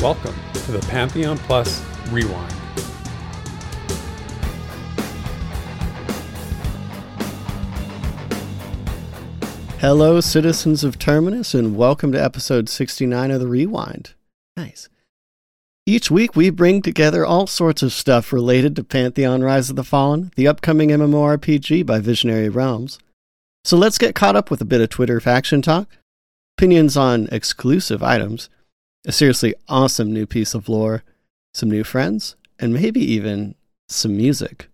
Welcome to the Pantheon Plus Rewind. Hello, citizens of Terminus, and welcome to episode 69 of the Rewind. Nice. Each week, we bring together all sorts of stuff related to Pantheon Rise of the Fallen, the upcoming MMORPG by Visionary Realms. So let's get caught up with a bit of Twitter faction talk, opinions on exclusive items, a seriously awesome new piece of lore, some new friends, and maybe even some music.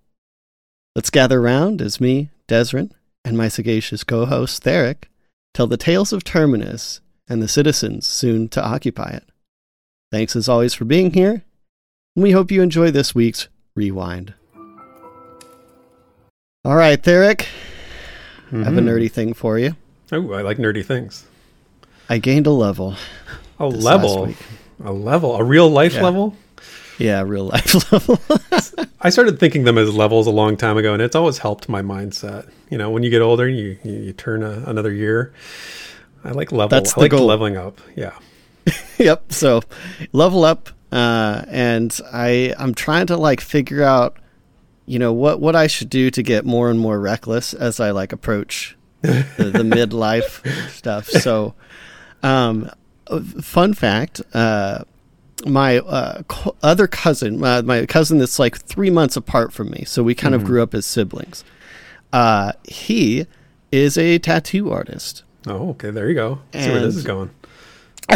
Let's gather round as me, Desrin, and my sagacious co host, Therek, tell the tales of Terminus and the citizens soon to occupy it. Thanks as always for being here, and we hope you enjoy this week's Rewind. All right, Therek, I have a Mhm. nerdy thing for you. Oh, I like nerdy things. I gained a level. A level, a level, a real life Yeah. level. Yeah, real life level. I started thinking them as levels a long time ago, and it's always helped my mindset. You know, when you get older, you you, you turn a, another year. I like level. That's I the like goal. leveling up. Yeah. yep. So level up, uh, and I I'm trying to like figure out, you know, what what I should do to get more and more reckless as I like approach the, the midlife stuff. So, um, fun fact. Uh, my uh, co- other cousin, uh, my cousin that's like three months apart from me, so we kind of grew up as siblings. Uh, he is a tattoo artist. Oh, okay. There you go. See where this is going.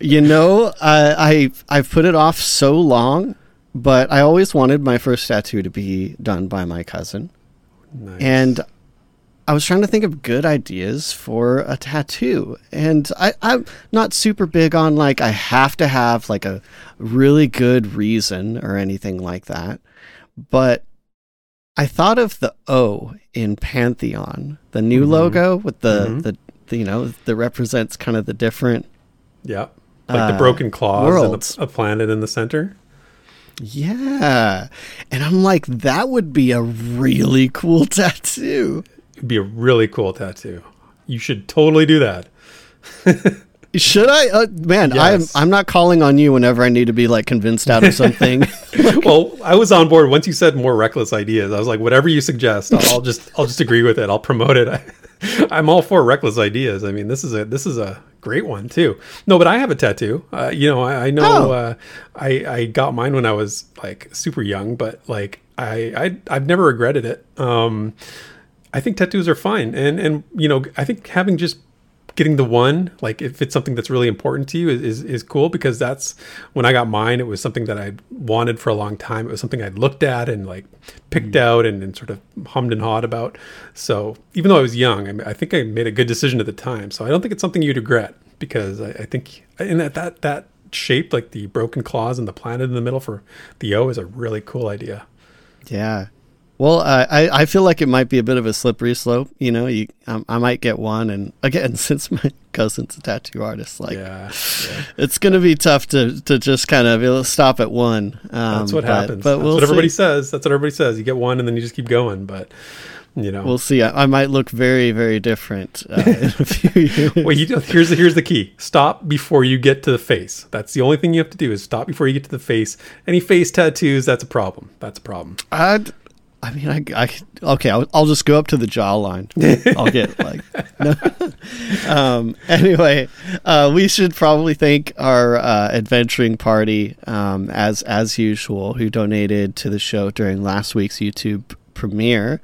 you know, I, I I've put it off so long, but I always wanted my first tattoo to be done by my cousin, Nice. and I was trying to think of good ideas for a tattoo, and I, I'm not super big on like I have to have like a really good reason or anything like that, but I thought of the O in Pantheon, the new Mhm. logo with the, Mhm. the the you know that represents kind of the different yeah, like the uh, broken claws worlds. and a planet in the center. Yeah. And I'm like, that would be a really cool tattoo. It'd be a really cool tattoo. You should totally do that. Should I? Uh, man, Yes. I'm I'm not calling on you whenever I need to be like convinced out of something. well, I was on board once you said more reckless ideas. I was like, whatever you suggest, I'll, I'll just I'll just agree with it. I'll promote it. I, am all for reckless ideas. I mean, this is a this is a great one too. No, but I have a tattoo. Uh, you know, I, I know Oh. uh, I I got mine when I was like super young, but like I, I I've never regretted it. Um, I think tattoos are fine, and and you know, I think having just getting the one like if it's something that's really important to you is, is is cool because that's when I got mine it was something that I wanted for a long time. It was something I'd looked at and like picked mm. out and, and sort of hummed and hawed about. So even though I was young I, mean, I think I made a good decision at the time. So I don't think it's something you'd regret because I, I think and that that that shape like the broken claws and the planet in the middle for the O is a really cool idea. Yeah. Well, uh, I I feel like it might be a bit of a slippery slope. You know, you um, I might get one, and again, since my cousin's a tattoo artist, like yeah, yeah. it's gonna be tough to to just kind of stop at one. Um, that's what but- happens But that's we'll what everybody see. says that's what everybody says you get one and then you just keep going but you know We'll see. I, I might look very very different uh, in a few years. Well, you here's the here's the key. Stop before you get to the face. That's the only thing you have to do is stop before you get to the face. Any face tattoos, that's a problem. That's a problem. I'd, I mean, I, I okay. I'll, I'll just go up to the jawline. I'll get like. No. um. Anyway, uh, we should probably thank our uh, adventuring party, um, as as usual, who donated to the show during last week's YouTube premiere.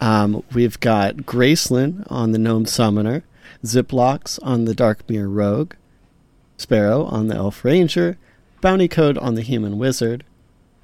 Um, we've got Gracelyn on the Gnome Summoner, Ziplocks on the Dark Myr Rogue, Sparrow on the Elf Ranger, Bounty Code on the Human Wizard,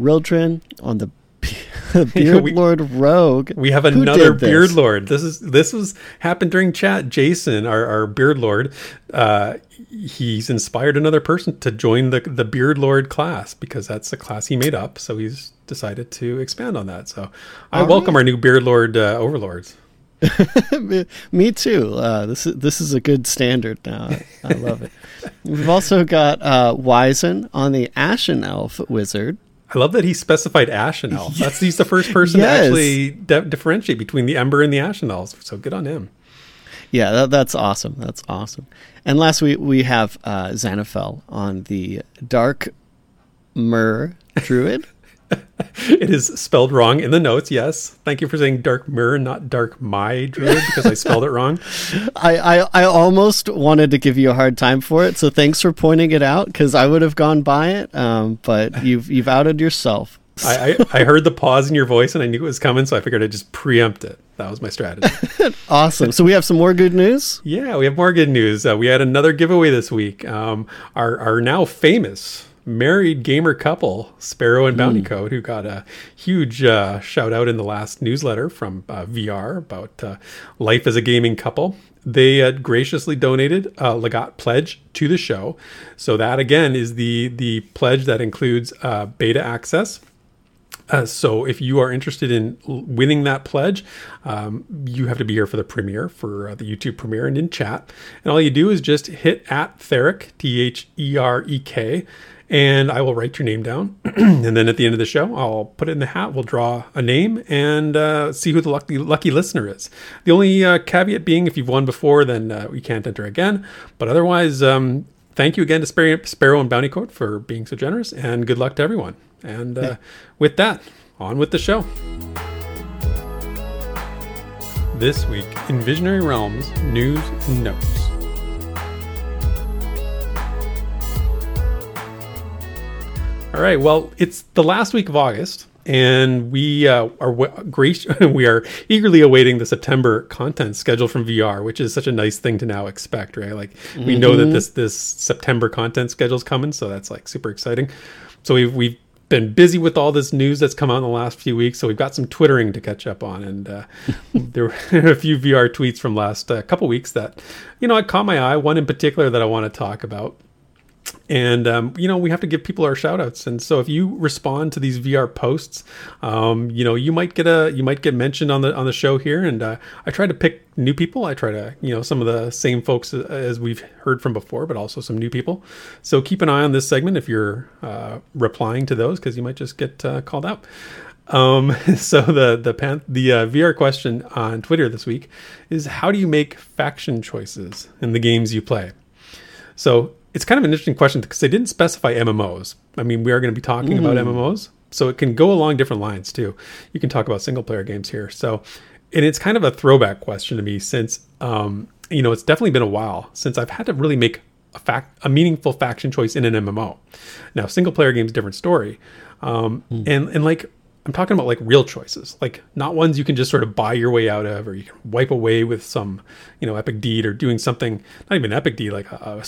Rildren on the Beard We- Lord Rogue. We have another beard lord. This is this was happened during chat. Jason, our, our beard lord, uh, he's inspired another person to join the the beard lord class because that's the class he made up. So he's decided to expand on that. So I All welcome right. our new beard lord uh, overlords. me, me too. Uh, this is this is a good standard now. I, I love it. We've also got uh, Wizen on the Ashen Elf Wizard. I love that he specified Ashen Elf. That's he's the first person Yes. to actually di- differentiate between the Ember and the Ashen Elves. So good on him. Yeah, that, that's awesome. That's awesome. And last we we have uh, on the Dark Myr Druid. it is spelled wrong in the notes. Yes, thank you for saying dark mirror, not dark my druid, because I spelled it wrong. I, I I almost wanted to give you a hard time for it, so thanks for pointing it out because I would have gone by it. Um, but you've you've outed yourself. I, I, I heard the pause in your voice and I knew it was coming, so I figured I'd just preempt it. That was my strategy. awesome. So we have some more good news. Yeah, we have more good news. Uh, we had another giveaway this week. Um, our our now famous married gamer couple, Sparrow and Bounty mm. Code, who got a huge uh, shout out in the last newsletter from uh, VR about uh, life as a gaming couple. They graciously donated a Legat pledge to the show. So that again is the the pledge that includes uh, beta access uh, so if you are interested in winning that pledge, um, you have to be here for the premiere, for uh, the YouTube premiere, and in chat. And all you do is just hit at Therek, T H E R E K, and I will write your name down. and then at the end of the show, I'll put it in the hat. We'll draw a name and uh, see who the lucky lucky listener is. The only uh, caveat being, if you've won before, then uh, we can't enter again. But otherwise, um, thank you again to Sparrow and Bounty Code for being so generous, and good luck to everyone. And uh, yeah. with that, on with the show. This week in Visionary Realms News and Notes. All right, well, it's the last week of August, and we uh, are great. we are eagerly awaiting the September content schedule from VR, which is such a nice thing to now expect, right? Like we mm-hmm. know that mm-hmm. this this September content schedule is coming, so that's like super exciting. So we've we've been busy with all this news that's come out in the last few weeks, so we've got some twittering to catch up on, and uh, there were a few VR tweets from last uh, couple weeks that, you know, I caught my eye. One in particular that I want to talk about and um, you know we have to give people our shout outs and so if you respond to these vr posts um, you know you might get a you might get mentioned on the on the show here. And uh, i try to pick new people. I try to you know some of the same folks as we've heard from before but also some new people. So keep an eye on this segment if you're uh, replying to those because you might just get uh, called out. Um, so the the pan- the uh, VR question on Twitter this week is how do you make faction choices in the games you play? So it's kind of an interesting question because they didn't specify MMOs. I mean, we are going to be talking mm. about MMOs, so it can go along different lines too. You can talk about single player games here. So, and it's kind of a throwback question to me since um, you know it's definitely been a while since I've had to really make a fact a meaningful faction choice in an MMO. Now, single player games different story, um, mm. and and like I'm talking about like real choices, like not ones you can just sort of buy your way out of, or you can wipe away with some, you know, epic deed or doing something, not even epic deed, like a,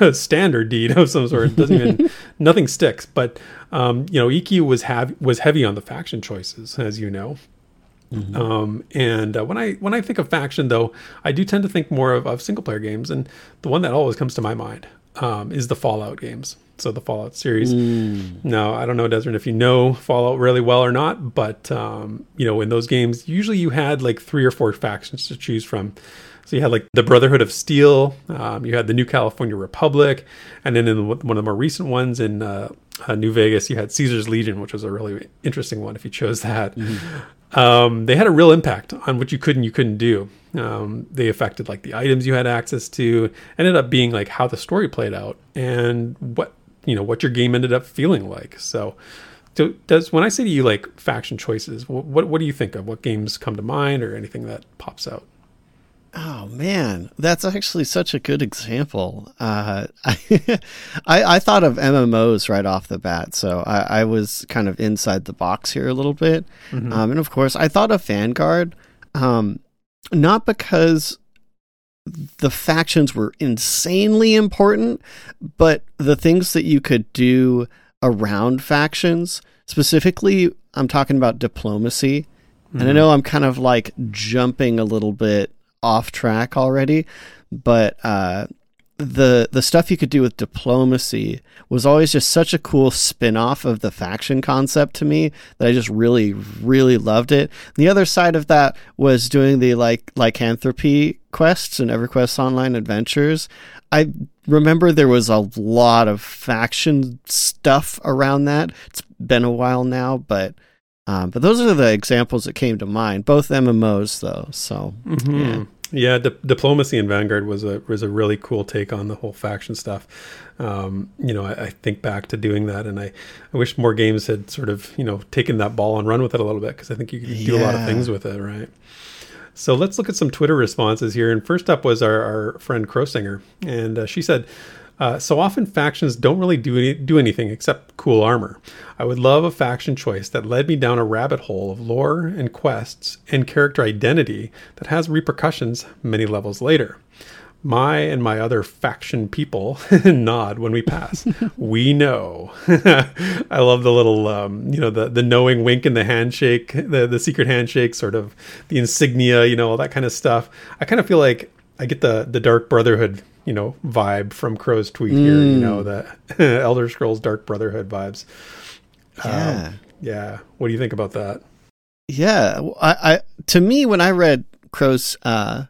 a standard deed of some sort. It doesn't even, nothing sticks. But, um, you know, EQ was have was heavy on the faction choices, as you know. Mm-hmm. Um, and uh, when I when I think of faction, though, I do tend to think more of, of single player games, and the one that always comes to my mind um, is the Fallout games so the Fallout series. Mm. Now, I don't know, Desrin, if you know Fallout really well or not, but um, you know, in those games, usually you had like three or four factions to choose from. So you had like the Brotherhood of Steel, um, you had the New California Republic, and then in one of the more recent ones in uh, uh, New Vegas, you had Caesar's Legion, which was a really interesting one if you chose that. Mm-hmm. Um, they had a real impact on what you could and you couldn't do. Um, they affected like the items you had access to, ended up being like how the story played out and what you know what your game ended up feeling like. So, does when I say to you like faction choices, what what do you think of? What games come to mind, or anything that pops out? Oh man, that's actually such a good example. Uh, I, I, I thought of MMOs right off the bat, so I, I was kind of inside the box here a little bit. Mm-hmm. Um, and of course, I thought of Vanguard, um, not because the factions were insanely important, but the things that you could do around factions, specifically, I'm talking about diplomacy. Mm-hmm. And I mm-hmm. know I'm kind of like jumping a little bit off track already, but uh, the the stuff you could do with diplomacy was always just such a cool spin-off of the faction concept to me that I just really really loved it. The other side of that was doing the like lycanthropy quests and EverQuest online adventures. I remember there was a lot of faction stuff around that. It's been a while now, but um, but those are the examples that came to mind. Both MMOs though, so mm-hmm. yeah. Yeah, di- diplomacy in Vanguard was a was a really cool take on the whole faction stuff. Um, you know, I, I, think back to doing that, and I, I wish more games had sort of you know taken that ball and run with it a little bit because I think you could do yeah. a lot of things with it, right? So let's look at some Twitter responses here. And first up was our, our friend Crowsinger, and uh, she said, uh, so often factions don't really do any, do anything except cool armor. I would love a faction choice that led me down a rabbit hole of lore and quests and character identity that has repercussions many levels later. My and my other faction people nod when we pass. we know. I love the little, um, you know, the the knowing wink and the handshake, the the secret handshake, sort of the insignia, you know, all that kind of stuff. I kind of feel like I get the the Dark Brotherhood you know vibe from Crow's tweet mm. here. You know mm. the Elder Scrolls Dark Brotherhood vibes. Yeah, um, yeah. What do you think about that? Yeah, I, I to me when I read Crow's uh,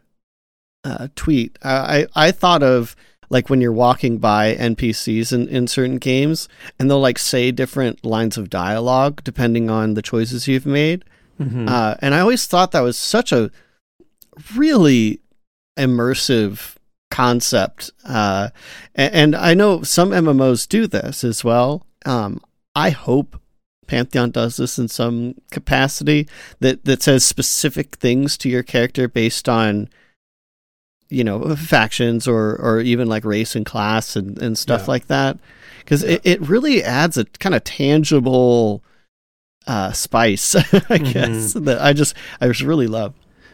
uh, tweet, I I thought of like when you're walking by NPCs in, in certain games and they'll like say different lines of dialogue depending on the choices you've made. Mm-hmm. Uh, and I always thought that was such a really immersive concept. Uh, and, and, I know some MMOs do this as well. Um, I hope Pantheon does this in some capacity that, that says specific things to your character based on you know factions or or even like race and class and, and stuff yeah. like that because yeah. it, it really adds a kind of tangible uh, spice i mm-hmm. guess that i just i just really love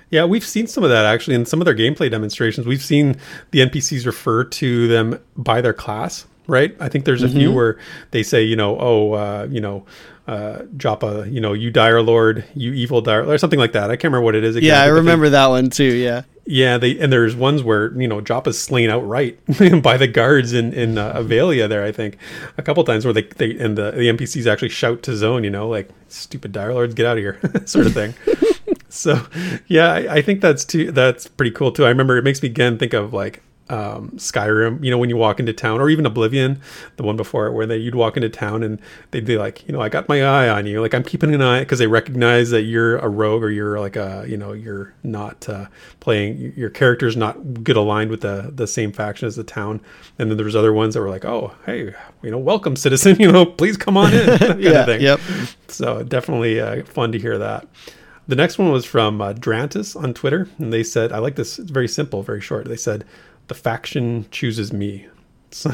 yeah, we've seen some of that actually in some of their gameplay demonstrations. We've seen the NPCs refer to them by their class, right? I think there's a mm-hmm. few where they say, you know, oh, uh, you know, uh, Joppa, you know, you dire lord, you evil dire, or something like that. I can't remember what it is. Again, yeah, I remember that one too. Yeah. Yeah, they and there's ones where you know Joppa's slain outright by the guards in in uh, Avalia. There, I think a couple times where they they and the the NPCs actually shout to Zone, you know, like "stupid dire lords, get out of here," sort of thing. so yeah, I, I, think that's too that's pretty cool too. I remember it makes me again think of like um, Skyrim, you know, when you walk into town, or even Oblivion, the one before it, where they you'd walk into town and they'd be like, you know, I got my eye on you, like I'm keeping an eye because they recognize that you're a rogue or you're like a, you know, you're not uh, playing your character's not good aligned with the the same faction as the town. And then there's other ones that were like, oh, hey, you know, welcome citizen, you know, please come on in, yeah, Yep. So definitely uh, fun to hear that. The next one was from uh, Drantis on Twitter, and they said, "I like this. It's very simple, very short." They said, "The faction chooses me." So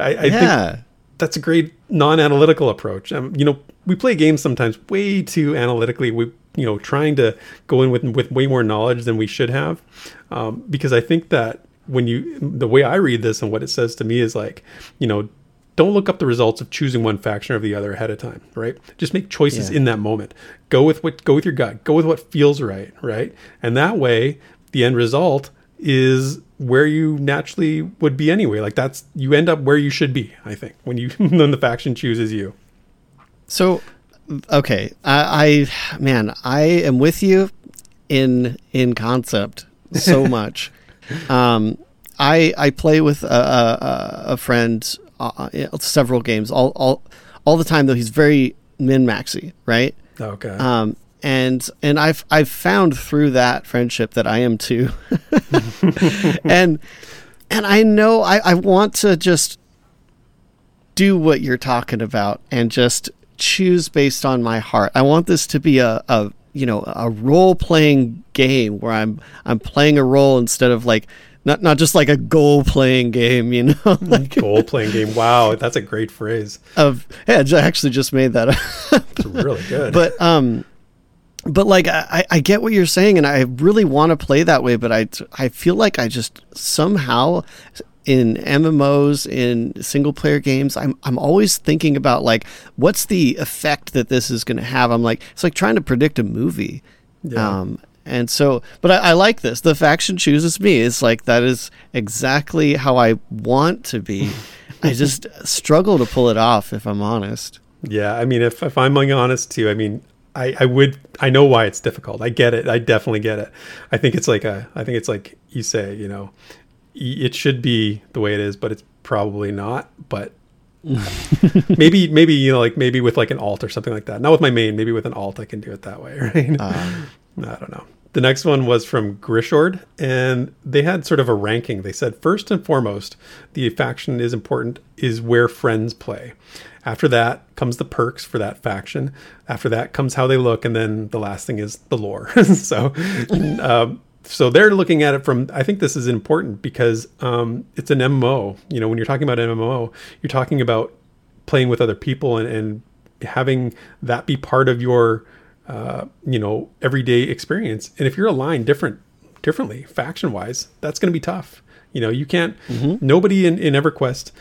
I, I yeah. think that's a great non-analytical approach. Um, you know, we play games sometimes way too analytically. We, you know, trying to go in with with way more knowledge than we should have, um, because I think that when you the way I read this and what it says to me is like, you know, don't look up the results of choosing one faction or the other ahead of time, right? Just make choices yeah. in that moment. Go with what go with your gut. Go with what feels right, right? And that way, the end result is where you naturally would be anyway. Like that's you end up where you should be, I think, when you when the faction chooses you. So okay, I, I man, I am with you in in concept so much. um I I play with a, a, a friend uh, uh several games all all all the time though he's very min maxy right? Okay. Um and and I've I've found through that friendship that I am too. And and I know I, I want to just do what you're talking about and just choose based on my heart. I want this to be a, a you know a role playing game where I'm I'm playing a role instead of like not not just like a goal playing game, you know. like goal playing game. Wow, that's a great phrase. Of yeah, I actually just made that. it's really good. But um, but like I, I get what you're saying, and I really want to play that way, but I I feel like I just somehow in MMOs in single player games I'm I'm always thinking about like what's the effect that this is going to have I'm like it's like trying to predict a movie yeah. um and so, but I, I, like this. The faction chooses me. It's like that is exactly how I want to be. I just struggle to pull it off, if I'm honest. Yeah, I mean, if if I'm being honest too, I mean, I I would I know why it's difficult. I get it. I definitely get it. I think it's like a. I think it's like you say. You know, it should be the way it is, but it's probably not. But maybe maybe you know like maybe with like an alt or something like that not with my main maybe with an alt i can do it that way right um, I don't know. the next one was from Grishord, and they had sort of a ranking. They said first and foremost, the faction is important is where friends play. After that comes the perks for that faction. After that comes how they look, and then the last thing is the lore. so, um, so they're looking at it from. I think this is important because um, it's an MMO. You know, when you're talking about MMO, you're talking about playing with other people and, and having that be part of your, uh, you know, everyday experience. And if you're aligned different, differently, faction wise, that's going to be tough. You know, you can't. Mm-hmm. Nobody in in EverQuest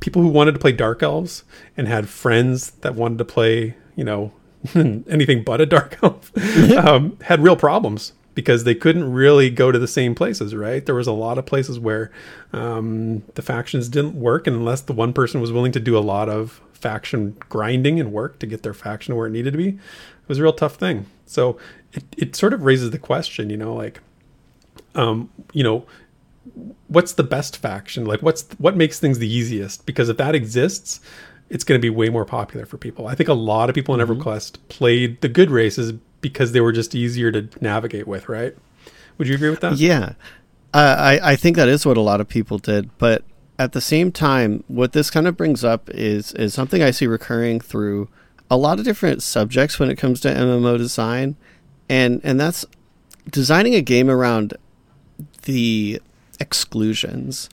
people who wanted to play Dark Elves and had friends that wanted to play, you know, anything but a Dark Elf, um, had real problems because they couldn't really go to the same places, right? There was a lot of places where um, the factions didn't work unless the one person was willing to do a lot of faction grinding and work to get their faction where it needed to be. It was a real tough thing. So it, it sort of raises the question, you know, like, um, you know, what's the best faction? Like what's what makes things the easiest? Because if that exists, it's going to be way more popular for people. I think a lot of people in mm-hmm. EverQuest played the good races because they were just easier to navigate with, right? Would you agree with that? Yeah. Uh, I, I think that is what a lot of people did. But at the same time, what this kind of brings up is, is something I see recurring through a lot of different subjects when it comes to MMO design. And, and that's designing a game around the exclusions.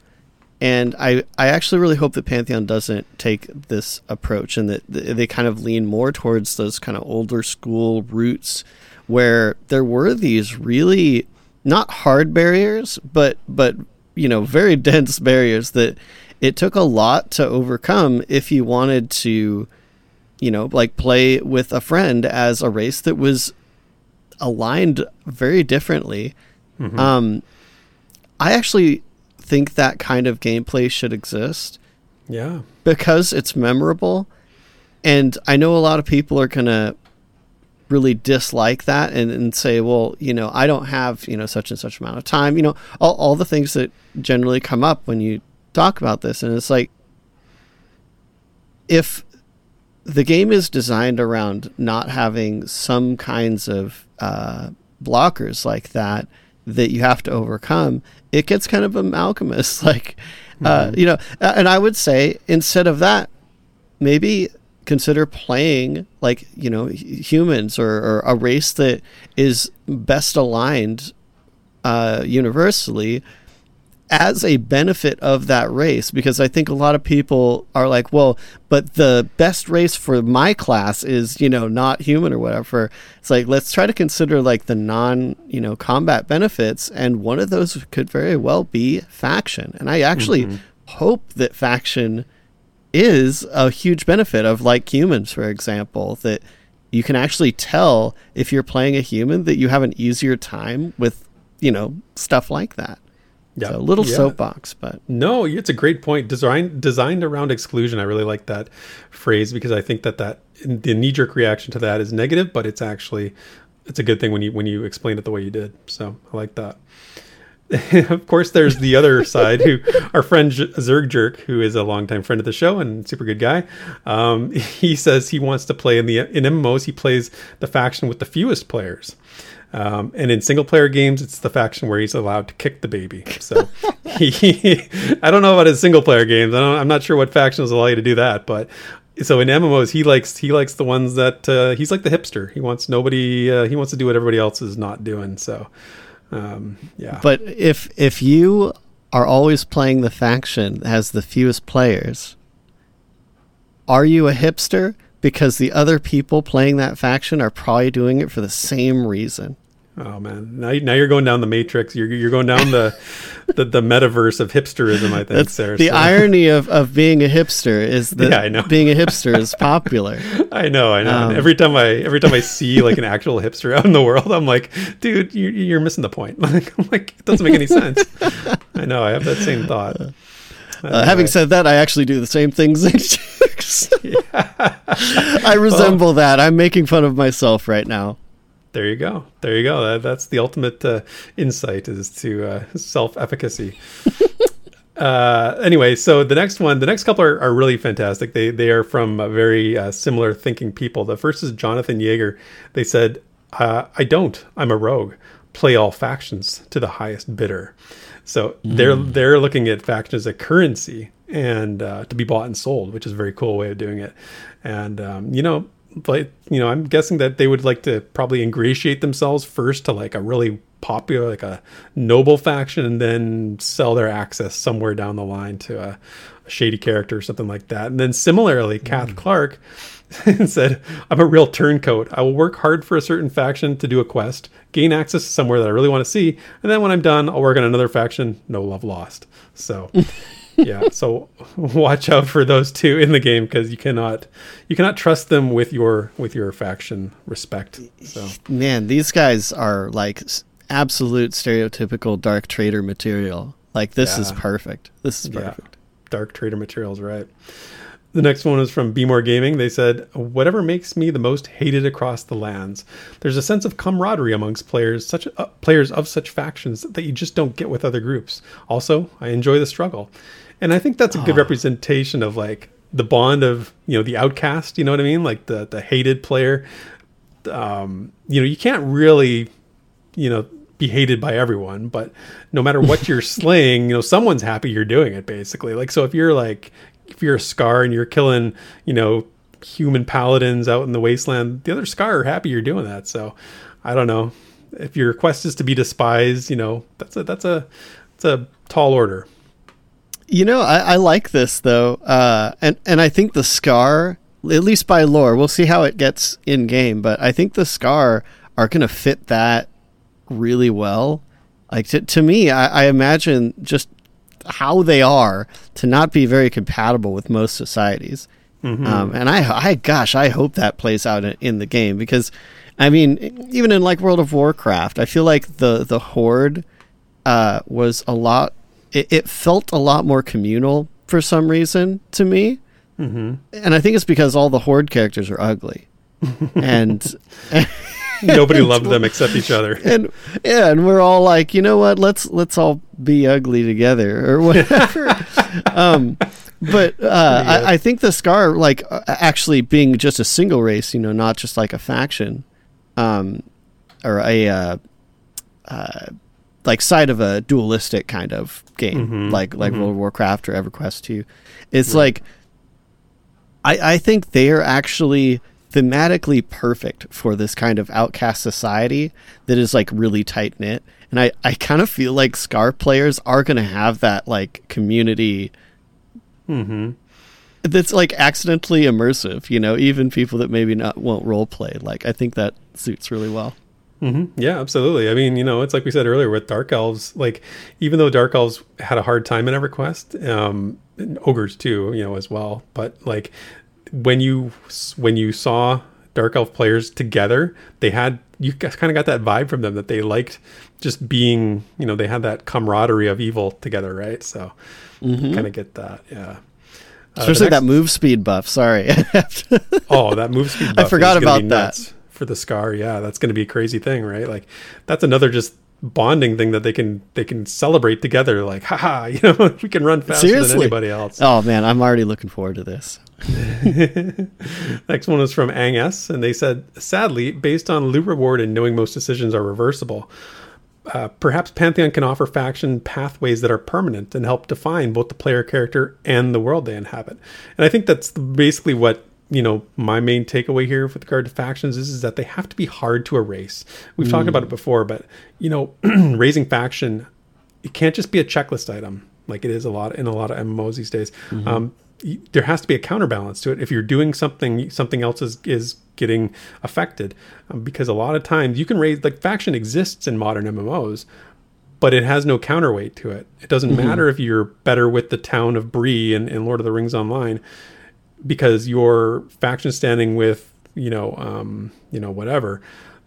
And I, I actually really hope that Pantheon doesn't take this approach and that they kind of lean more towards those kind of older school roots where there were these really not hard barriers, but but you know, very dense barriers that it took a lot to overcome if you wanted to, you know, like play with a friend as a race that was aligned very differently. Mm-hmm. Um, I actually think that kind of gameplay should exist. Yeah. Because it's memorable. And I know a lot of people are going to really dislike that and, and say, well, you know, I don't have, you know, such and such amount of time, you know, all, all the things that generally come up when you talk about this. And it's like, if the game is designed around not having some kinds of uh, blockers like that, that you have to overcome, it gets kind of amalgamous. Like, uh, mm-hmm. you know, and I would say instead of that, maybe consider playing like you know humans or, or a race that is best aligned uh, universally as a benefit of that race because I think a lot of people are like, well, but the best race for my class is, you know, not human or whatever. It's like, let's try to consider like the non, you know, combat benefits. And one of those could very well be faction. And I actually mm-hmm. hope that faction is a huge benefit of like humans, for example, that you can actually tell if you're playing a human that you have an easier time with, you know, stuff like that. Yeah, so a little yeah. soapbox, but no, it's a great point. Design designed around exclusion. I really like that phrase because I think that that the knee jerk reaction to that is negative, but it's actually it's a good thing when you when you explain it the way you did. So I like that. of course, there's the other side who our friend Zerg Jerk, who is a longtime friend of the show and super good guy. Um, he says he wants to play in the in MMOs. He plays the faction with the fewest players. Um, and in single player games, it's the faction where he's allowed to kick the baby. So he, I don't know about his single player games. I am not sure what factions allow you to do that, but so in MMOs, he likes he likes the ones that uh, he's like the hipster. He wants nobody. Uh, he wants to do what everybody else is not doing. So um, yeah. But if if you are always playing the faction that has the fewest players, are you a hipster? because the other people playing that faction are probably doing it for the same reason. Oh man, now, now you're going down the matrix. You're you're going down the the, the metaverse of hipsterism. I think That's there. The so. irony of, of being a hipster is that yeah, I know. being a hipster is popular. I know, I know. Um, every time I every time I see like an actual hipster out in the world, I'm like, dude, you, you're missing the point. Like, I'm like, it doesn't make any sense. I know. I have that same thought. Uh, having said that, I actually do the same things. I resemble well, that. I'm making fun of myself right now. There you go. There you go. That, that's the ultimate uh, insight is to uh, self-efficacy. uh, anyway, so the next one, the next couple are, are really fantastic. They they are from very uh, similar thinking people. The first is Jonathan Yeager. They said, uh, "I don't. I'm a rogue." play all factions to the highest bidder. So they're they're looking at factions as a currency and uh, to be bought and sold, which is a very cool way of doing it. And um, you know, like you know, I'm guessing that they would like to probably ingratiate themselves first to like a really popular, like a noble faction, and then sell their access somewhere down the line to a, a shady character or something like that. And then similarly, Kath hmm. Clark said, I'm a real turncoat. I will work hard for a certain faction to do a quest, gain access to somewhere that I really want to see, and then when I'm done, I'll work on another faction. No love lost. So, yeah. So watch out for those two in the game because you cannot you cannot trust them with your with your faction respect. So Man, these guys are like absolute stereotypical dark trader material. Like this is perfect. This is Yeah. perfect. dark trader materials, right? The next one is from Be More Gaming. They said, "Whatever makes me the most hated across the lands. There's a sense of camaraderie amongst players, such uh, players of such factions that you just don't get with other groups. Also, I enjoy the struggle, and I think that's a good representation of like the bond of you know the outcast. You know what I mean? Like the the hated player. Um, you know, you can't really you know be hated by everyone but no matter what you're slaying you know someone's happy you're doing it basically like so if you're like if you're a Skar and you're killing you know human paladins out in the wasteland the other Skar are happy you're doing that so i don't know if your quest is to be despised you know that's a that's a it's a tall order You know, I, I like this though, uh, and and I think the Skar, at least by lore, we'll see how it gets in game. But I think the Skar are to fit that really well. Like to, to me, I, I imagine just how they are to not be very compatible with most societies. Um, and I, I, gosh, I hope that plays out in, in the game because, I mean, even in like World of Warcraft, I feel like the the horde uh, was a lot. It, it felt a lot more communal for some reason to me, mm-hmm. and I think it's because all the horde characters are ugly, and nobody loved them except each other and yeah, and we're all like, you know what? Let's let's all be ugly together or whatever. um, but uh, I, I think the Skar, like uh, actually being just a single race, you know, not just like a faction, um, or a uh, uh, like side of a dualistic kind of game, like like World of Warcraft or EverQuest two. It's like I, I think they are actually thematically perfect for this kind of outcast society that is like really tight knit. And I, I kind of feel like Skar players are going to have that like community that's like accidentally immersive, you know, even people that maybe not won't role play. Like I think that suits really well. hmm Yeah, absolutely. I mean, you know, it's like we said earlier with Dark Elves. Like, even though Dark Elves had a hard time in EverQuest, um, and ogres too, you know, as well. But like, when you when you saw Dark Elf players together, they had you kind of got that vibe from them that they liked just being, you know, they had that camaraderie of evil together, right? So, kind of get that, yeah. Uh, Especially next- that move speed buff. Sorry. Oh, that move speed. Buff I forgot about that. for the Skar. Yeah, that's going to be a crazy thing, right? Like that's another just bonding thing that they can they can celebrate together. Like, haha, you know, we can run faster Seriously. than anybody else. oh man, I'm already looking forward to this. Next one was from Ang S, and they said, sadly, based on loot reward and knowing most decisions are reversible. Uh, perhaps Pantheon can offer faction pathways that are permanent and help define both the player character and the world they inhabit. And I think that's basically what you know my main takeaway here with regard to factions is, is that they have to be hard to erase. We've talked about it before, but you know, raising faction it can't just be a checklist item like it is a lot in a lot of MMOs these days. Um, y- there has to be a counterbalance to it. If you're doing something, something else is is getting affected um, because a lot of times you can raise like faction exists in modern MMOs, but it has no counterweight to it. It doesn't matter if you're better with the town of Bree in, in Lord of the Rings Online because your faction standing with you know um, you know whatever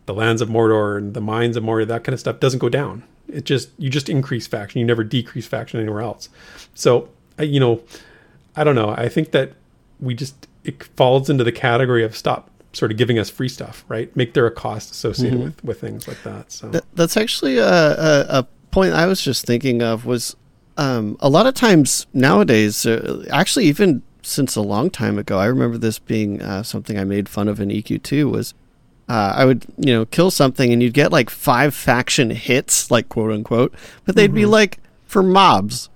the lands of Mordor and the mines of Moria that kind of stuff doesn't go down. It just you just increase faction. You never decrease faction anywhere else. So I- you know I don't know. I think that we just it falls into the category of stop sort of giving us free stuff, right? Make there a cost associated with with things like that. So That, that's actually a, a, a point I was just thinking of was um, a lot of times nowadays, uh, actually even since a long time ago, I remember this being uh, something I made fun of in EQ2 was uh, I would you know kill something and you'd get like five faction hits, like quote unquote, but they'd be like for mobs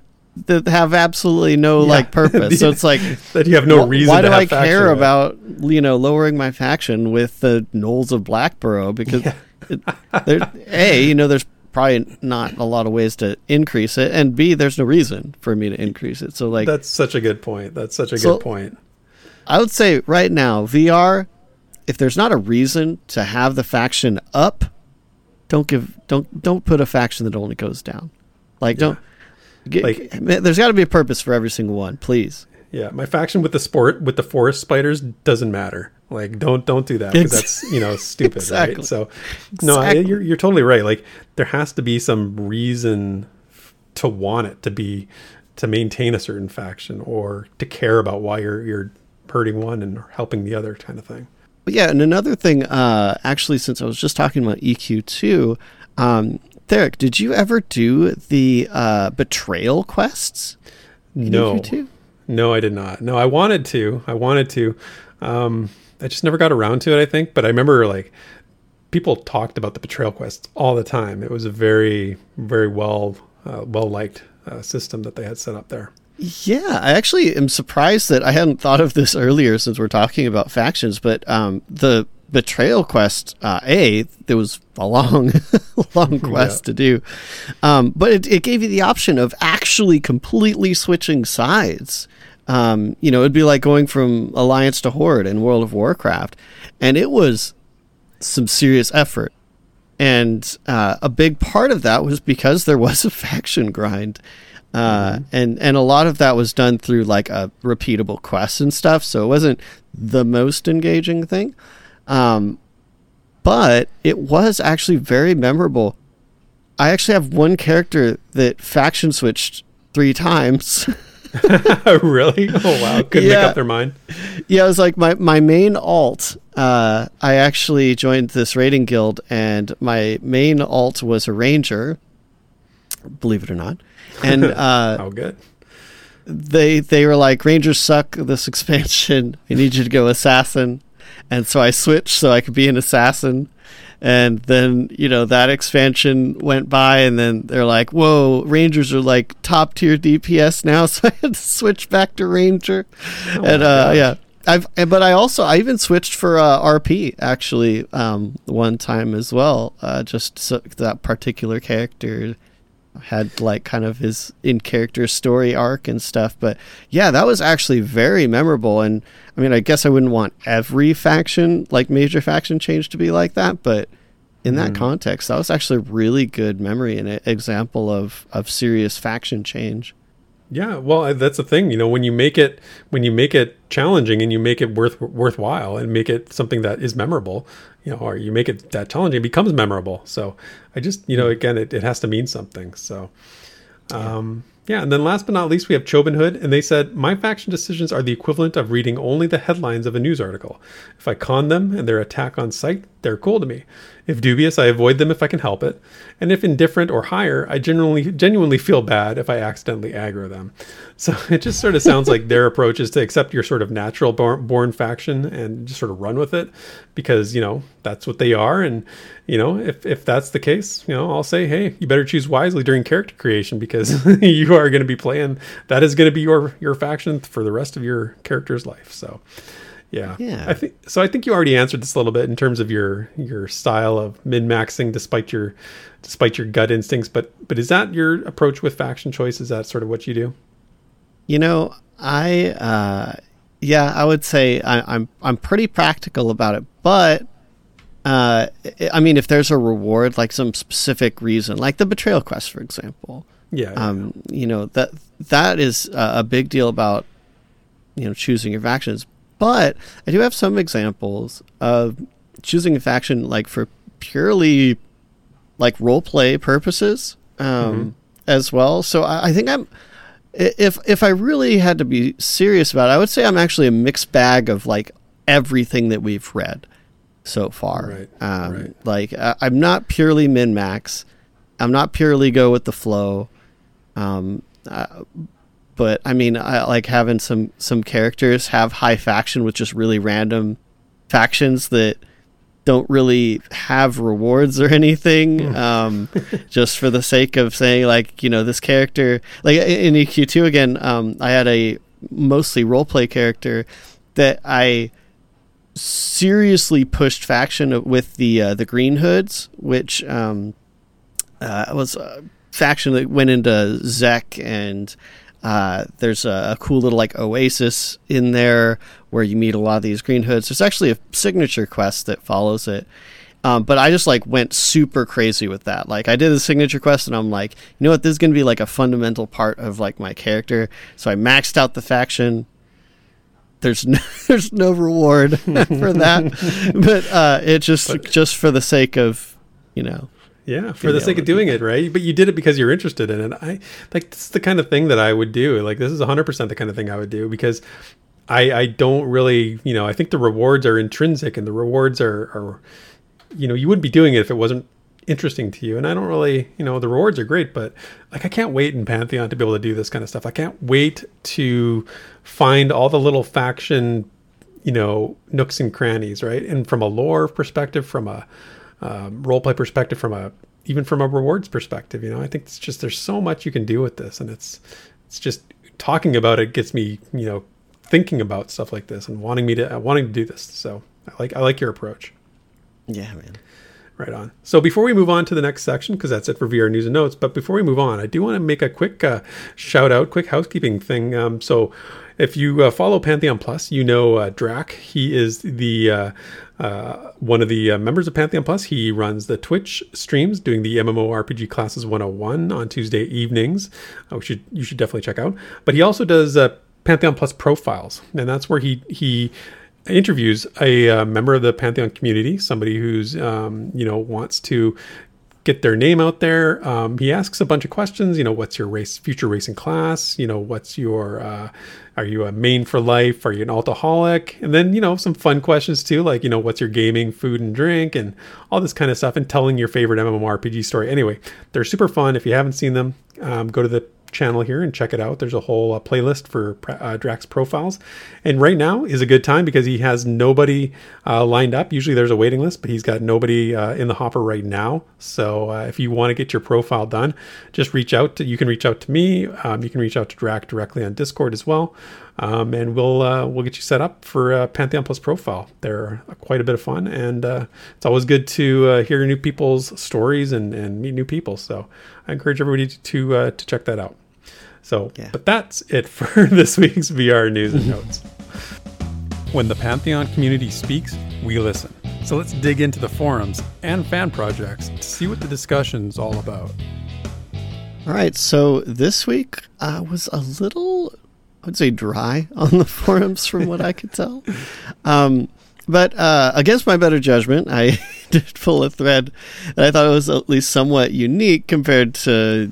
that have absolutely no Yeah. like purpose. so it's like that you have no reason. Why do I care about you know lowering my faction with the Gnolls of Blackburrow? Because it, there, a you know there's probably not a lot of ways to increase it, and b there's no reason for me to increase it. So like That's such a good point. That's such a So- good point. I would say right now VR, if there's not a reason to have the faction up, don't give don't don't put a faction that only goes down. Like don't. Get, Like- there's got to be a purpose for every single one, please. Yeah, my faction with the sport with the forest spiders doesn't matter. Like, don't don't do that because that's you know stupid, Exactly. right? So, no, I, you're you're totally right. Like, there has to be some reason to want it to be to maintain a certain faction or to care about why you're you're hurting one and helping the other, kind of thing. But yeah, and another thing, uh, actually, since I was just talking about EQ two, um, Therek, did you ever do the uh, betrayal quests? in No, EQ2? No, I did not. No, I wanted to. I wanted to. Um, I just never got around to it. I think, but I remember like people talked about the betrayal quests all the time. It was a very, very well, uh, well liked uh, system that they had set up there. Yeah, I actually am surprised that I hadn't thought of this earlier since we're talking about factions. But um, the betrayal quest, uh, a there was a long, long quest to do, um, but it, it gave you the option of actually completely switching sides. Um, you know, it'd be like going from Alliance to Horde in World of Warcraft, and it was some serious effort. And uh, a big part of that was because there was a faction grind. Uh, and and a lot of that was done through like a repeatable quest and stuff, so it wasn't the most engaging thing, um, but it was actually very memorable. I actually have one character that faction switched three times. really? Oh wow! Couldn't make up their mind. yeah, it was like my, my main alt. Uh, I actually joined this raiding guild, and my main alt was a ranger. Believe it or not, and uh, Oh, good. they they were like rangers suck this expansion. We need you to go assassin, and so I switched so I could be an assassin. And then you know that expansion went by, and then they're like, "Whoa, Rangers are like top tier DPS now." So I had to switch back to Ranger, and uh, yeah, I've and- but I also I even switched for uh, RP actually um, one time as well. Uh, just so that particular character had like kind of his in character story arc and stuff. But yeah, that was actually very memorable. And I mean, I guess I wouldn't want every faction, like major faction change to be like that, but in that mm. context, that was actually a really good memory and example of of serious faction change. Yeah, well, that's the thing. You know, when you make it when you make it challenging and you make it worth worthwhile and make it something that is memorable, you know, or you make it that challenging, it becomes memorable. So I just, you know, again, it, it has to mean something. So, um, yeah. And then last but not least, we have Chobin Hood, and they said my faction decisions are the equivalent of reading only the headlines of a news article. If I con them and their attack on sight, they're cool to me. If dubious, I avoid them if I can help it, and if indifferent or higher, I genuinely genuinely feel bad if I accidentally aggro them. So it just sort of sounds like their approach is to accept your sort of natural born, born faction and just sort of run with it, because you know that's what they are, and you know if if that's the case, you know I'll say, hey, you better choose wisely during character creation because you are going to be playing that is going to be your your faction for the rest of your character's life. So. Yeah. Yeah. I think so I think you already answered this a little bit in terms of your your style of min-maxing despite your despite your gut instincts, but but is that your approach with faction choice? Is that sort of what you do? You know, I uh, yeah, I would say I, I'm I'm pretty practical about it, but uh, I- mean, if there's a reward, like some specific reason, like the betrayal quest, for example, Yeah. um, you know that that is a, a big deal about you know choosing your factions. But I do have some examples of choosing a faction like for purely like role play purposes um, as well. So I, I think I'm if if I really had to be serious about it, I would say I'm actually a mixed bag of like everything that we've read so far. Right, Um, right. Like I, I'm not purely min max. I'm not purely go with the flow. Um, uh, but I mean, I like having some some characters have high faction with just really random factions that don't really have rewards or anything, um, just for the sake of saying like you know this character like in EQ2 again. Um, I had a mostly role play character that I seriously pushed faction with the uh, the Green Hoods, which um, uh, was a faction that went into Zek and. Uh, there's a, a, cool little like oasis in there where you meet a lot of these green hoods. There's actually a signature quest that follows it. Um, but I just like went super crazy with that. Like I did the signature quest and I'm like, you know what, this is gonna be like a fundamental part of like my character. So I maxed out the faction, there's no, there's no reward for that, but uh, it just just for the sake of you know. Yeah, for the sake of doing it, right? But you did it because you're interested in it. I like this is the kind of thing that I would do. Like this is 100% the kind of thing I would do because I I don't really, you know, I think the rewards are intrinsic and the rewards are are you know, you wouldn't be doing it if it wasn't interesting to you. And I don't really, you know, the rewards are great, but like I can't wait in Pantheon to be able to do this kind of stuff. I can't wait to find all the little faction, you know, nooks and crannies, right? And from a lore perspective, from a um, role play perspective, from a even from a rewards perspective, you know, I think it's just there's so much you can do with this, and it's it's just talking about it gets me, you know, thinking about stuff like this and wanting me to uh, wanting to do this. So I like I like your approach. Yeah, man. Right on. So before we move on to the next section, because that's it for VR news and notes, but before we move on, I do want to make a quick uh, shout out, quick housekeeping thing. Um, so if you uh, follow Pantheon Plus, you know uh, Drac. He is the uh, uh, one of the uh, members of Pantheon Plus. He runs the Twitch streams doing the MMORPG classes 101 on Tuesday evenings, which you, you should definitely check out. But he also does Pantheon Plus profiles, and that's where he he interviews a uh, member of the Pantheon community, somebody who's um, you know wants to get their name out there. Um, he asks a bunch of questions. You know, what's your race, future racing class? You know, what's your, uh, are you a main for life? Are you an alcoholic? And then, you know, some fun questions too, like, you know, what's your gaming, food and drink and all this kind of stuff and telling your favorite MMORPG story. Anyway, they're super fun. If you haven't seen them, um, go to the channel here and check it out. There's a whole uh, playlist for uh, Drac's profiles. And right now is a good time because he has nobody uh, lined up. Usually there's a waiting list, but he's got nobody uh, in the hopper right now. So uh, if you want to get your profile done, just reach out. To, you can reach out to me. Um, you can reach out to Drac directly on Discord as well. Um, and we'll uh, we'll get you set up for Pantheon Plus profile. They're quite a bit of fun, and it's always good to hear new people's stories and, and meet new people. So I encourage everybody to to check that out. So, yeah. but that's it for this week's VR news and notes. When the Pantheon community speaks, we listen. So let's dig into the forums and fan projects to see what the discussion's all about. All right, so this week uh, was a little, I would say, dry on the forums from what I could tell. Um, but uh, against my better judgment, I did pull a thread that I thought was at least somewhat unique compared to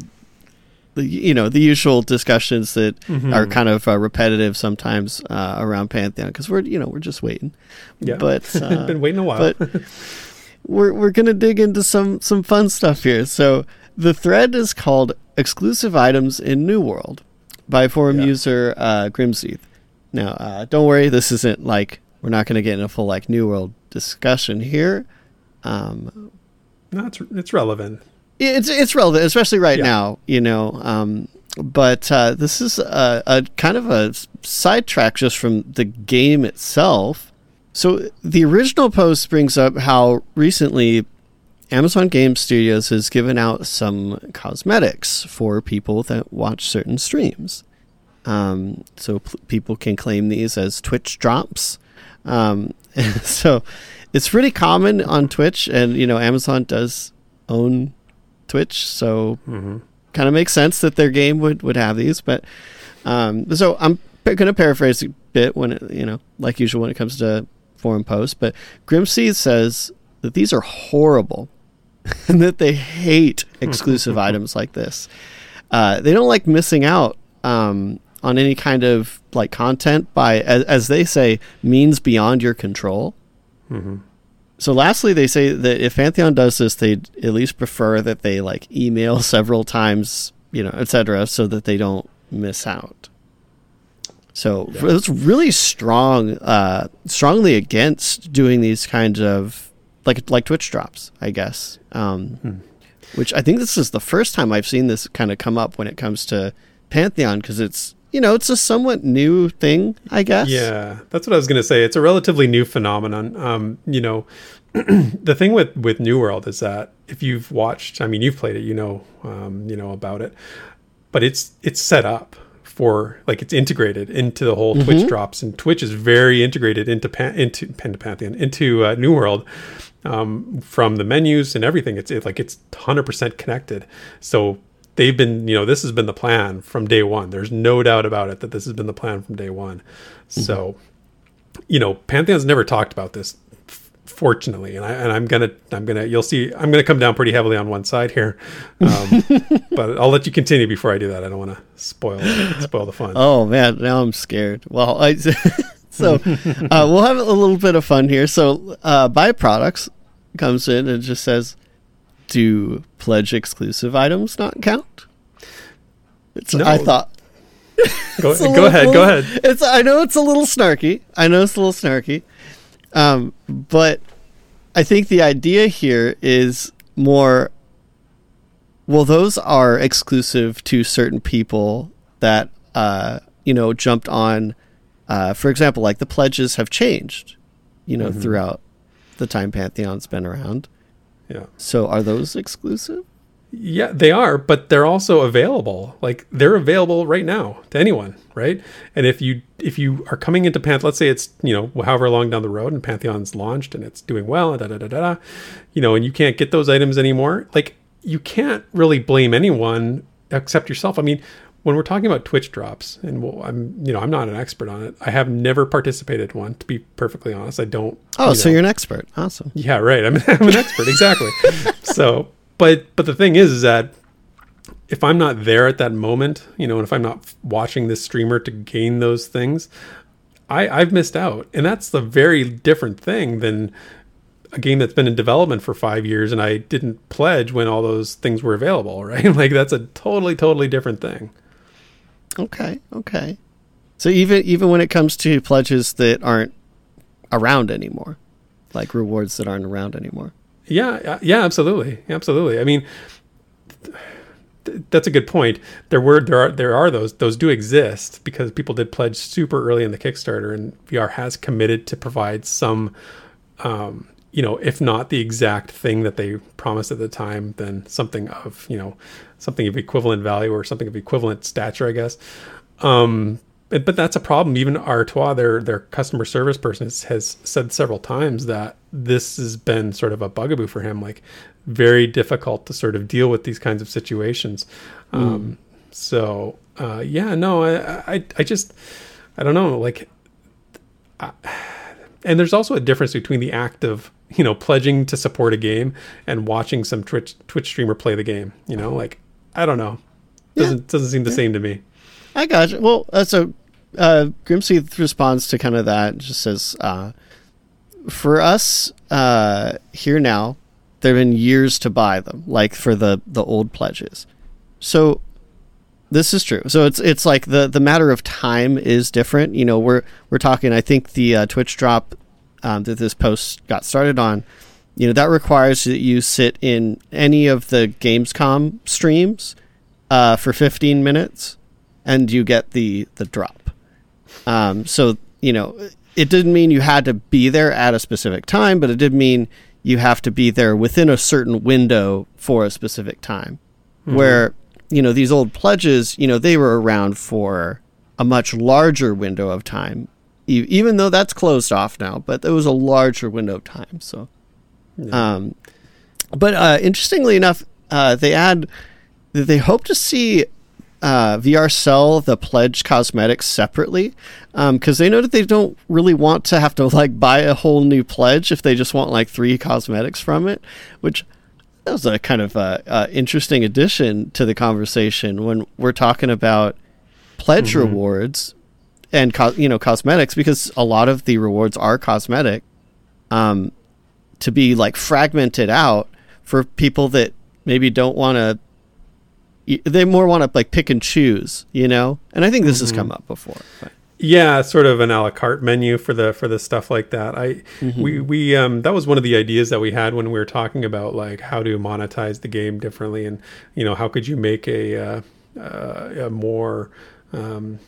the you know the usual discussions that mm-hmm. are kind of uh, repetitive sometimes uh, around Pantheon because we're you know we're just waiting. Yeah, but uh, been waiting a while. but we're we're gonna dig into some some fun stuff here. So the thread is called "Exclusive Items in New World" by forum yeah. user uh, Grimseeth. Now, uh, don't worry, this isn't like we're not going to get in a full like New World discussion here. Um, no, it's it's relevant it's it's relevant, especially right yeah. now. You know, um, but uh, this is a, a, kind of a sidetrack just from the game itself. So the original post brings up how recently Amazon Game Studios has given out some cosmetics for people that watch certain streams. Um, so p- people can claim these as Twitch drops. Um, so it's pretty common on Twitch, and you know Amazon does own Twitch, so mm-hmm. kind of makes sense that their game would would have these. But um, so I'm going to paraphrase a bit when it, you know, like usual when it comes to forum posts. But Grimsey says that these are horrible and that they hate exclusive items like this. Uh, they don't like missing out um, on any kind of like content by, as, as they say, means beyond your control. Mm-hmm. So lastly, they say that if Pantheon does this, they'd at least prefer that they like email several times, you know, etc., so that they don't miss out. So yeah. it's really strong, uh, strongly against doing these kinds of like like Twitch drops, I guess. Um, Hmm. Which I think this is the first time I've seen this kind of come up when it comes to Pantheon because it's you know it's a somewhat new thing, I guess. Yeah, that's what I was going to say. It's a relatively new phenomenon. Um, you know, the thing with with New World is that if you've watched, I mean, you've played it, you know, um, you know about it, but it's it's set up for like it's integrated into the whole Twitch drops, and Twitch is very integrated into Pan, into Pan- Pantheon into uh, New World. Um, from the menus and everything, it's it, like it's hundred percent connected. So they've been, you know, this has been the plan from day one. There's no doubt about it that this has been the plan from day one. So, you know, Pantheon's never talked about this, f- fortunately, and I and I'm gonna I'm gonna you'll see I'm gonna come down pretty heavily on one side here, um, but I'll let you continue before I do that. I don't want to spoil spoil the fun. Oh man, now I'm scared. Well, I so uh, we'll have a little bit of fun here. So uh, byproducts comes in and just says, "Do pledge exclusive items not count?" It's, No. I thought go go little- ahead, go ahead. It's I know it's a little snarky. I know it's a little snarky, um, but I think the idea here is more. Well, those are exclusive to certain people that uh, you know jumped on. Uh, for example, like the pledges have changed, you know, throughout the time Pantheon's been around. Yeah. So, are those exclusive? Yeah, they are, but they're also available. Like they're available right now to anyone, right? And if you if you are coming into Pantheon, let's say it's you know however long down the road, and Pantheon's launched and it's doing well, da da da da, da you know, and you can't get those items anymore. Like you can't really blame anyone except yourself. I mean, when we're talking about Twitch drops, and well, I'm you know I'm not an expert on it. I have never participated in one. To be perfectly honest, I don't. Oh, you so know. you're an expert. Awesome. Yeah, right. I'm, I'm an expert, exactly. so, but but the thing is, is that if I'm not there at that moment, you know, and if I'm not watching this streamer to gain those things, I I've missed out, and that's a very different thing than a game that's been in development for five years and I didn't pledge when all those things were available, right? like that's a totally totally different thing. Okay, okay. So even even when it comes to pledges that aren't around anymore, like rewards that aren't around anymore. Yeah, uh, yeah, absolutely, absolutely. I mean, th- that's a good point. There were there are there are those those do exist because people did pledge super early in the Kickstarter, and VR has committed to provide some, um, you know, if not the exact thing that they promised at the time, then something of you know something of equivalent value or something of equivalent stature, I guess. Um, but, but that's a problem. Even Artois, their their customer service person, has, has said several times that this has been sort of a bugaboo for him. Like very difficult to sort of deal with these kinds of situations. Um, so uh, yeah, no, I, I I just I don't know. Like, I, and there's also a difference between the act of you know pledging to support a game and watching some Twitch Twitch streamer play the game. You know, like I don't know. Doesn't doesn't seem the same to me. I got you. Well, uh, so uh, Grimsey responds to kind of that. and Just says, uh, for us uh, here now, there have been years to buy them, like for the the old pledges. So this is true. So it's it's like the the matter of time is different. You know, we're we're talking. I think the uh, Twitch drop um, that this post got started on. You know, that requires that you sit in any of the Gamescom streams uh, for 15 minutes, and you get the the drop. Um, so you know, it didn't mean you had to be there at a specific time, but it did mean you have to be there within a certain window for a specific time. Where you know these old pledges, you know, they were around for a much larger window of time, e- even though that's closed off now. But there was a larger window of time, so. Um, but uh, interestingly enough, uh, they add that they hope to see uh, VR sell the pledge cosmetics separately because they know that they don't really want to have to like buy a whole new pledge if they just want like three cosmetics from it, which that was a kind of uh, uh, interesting addition to the conversation when we're talking about pledge rewards and co- you know cosmetics because a lot of the rewards are cosmetic. Um, to be like fragmented out for people that maybe don't want to they more want to like pick and choose you know and i think this has come up before but, Yeah, sort of an a la carte menu for the for the stuff like that. I Mm-hmm. we we um that was one of the ideas that we had when we were talking about like how to monetize the game differently, and you know how could you make a uh, uh, a more um,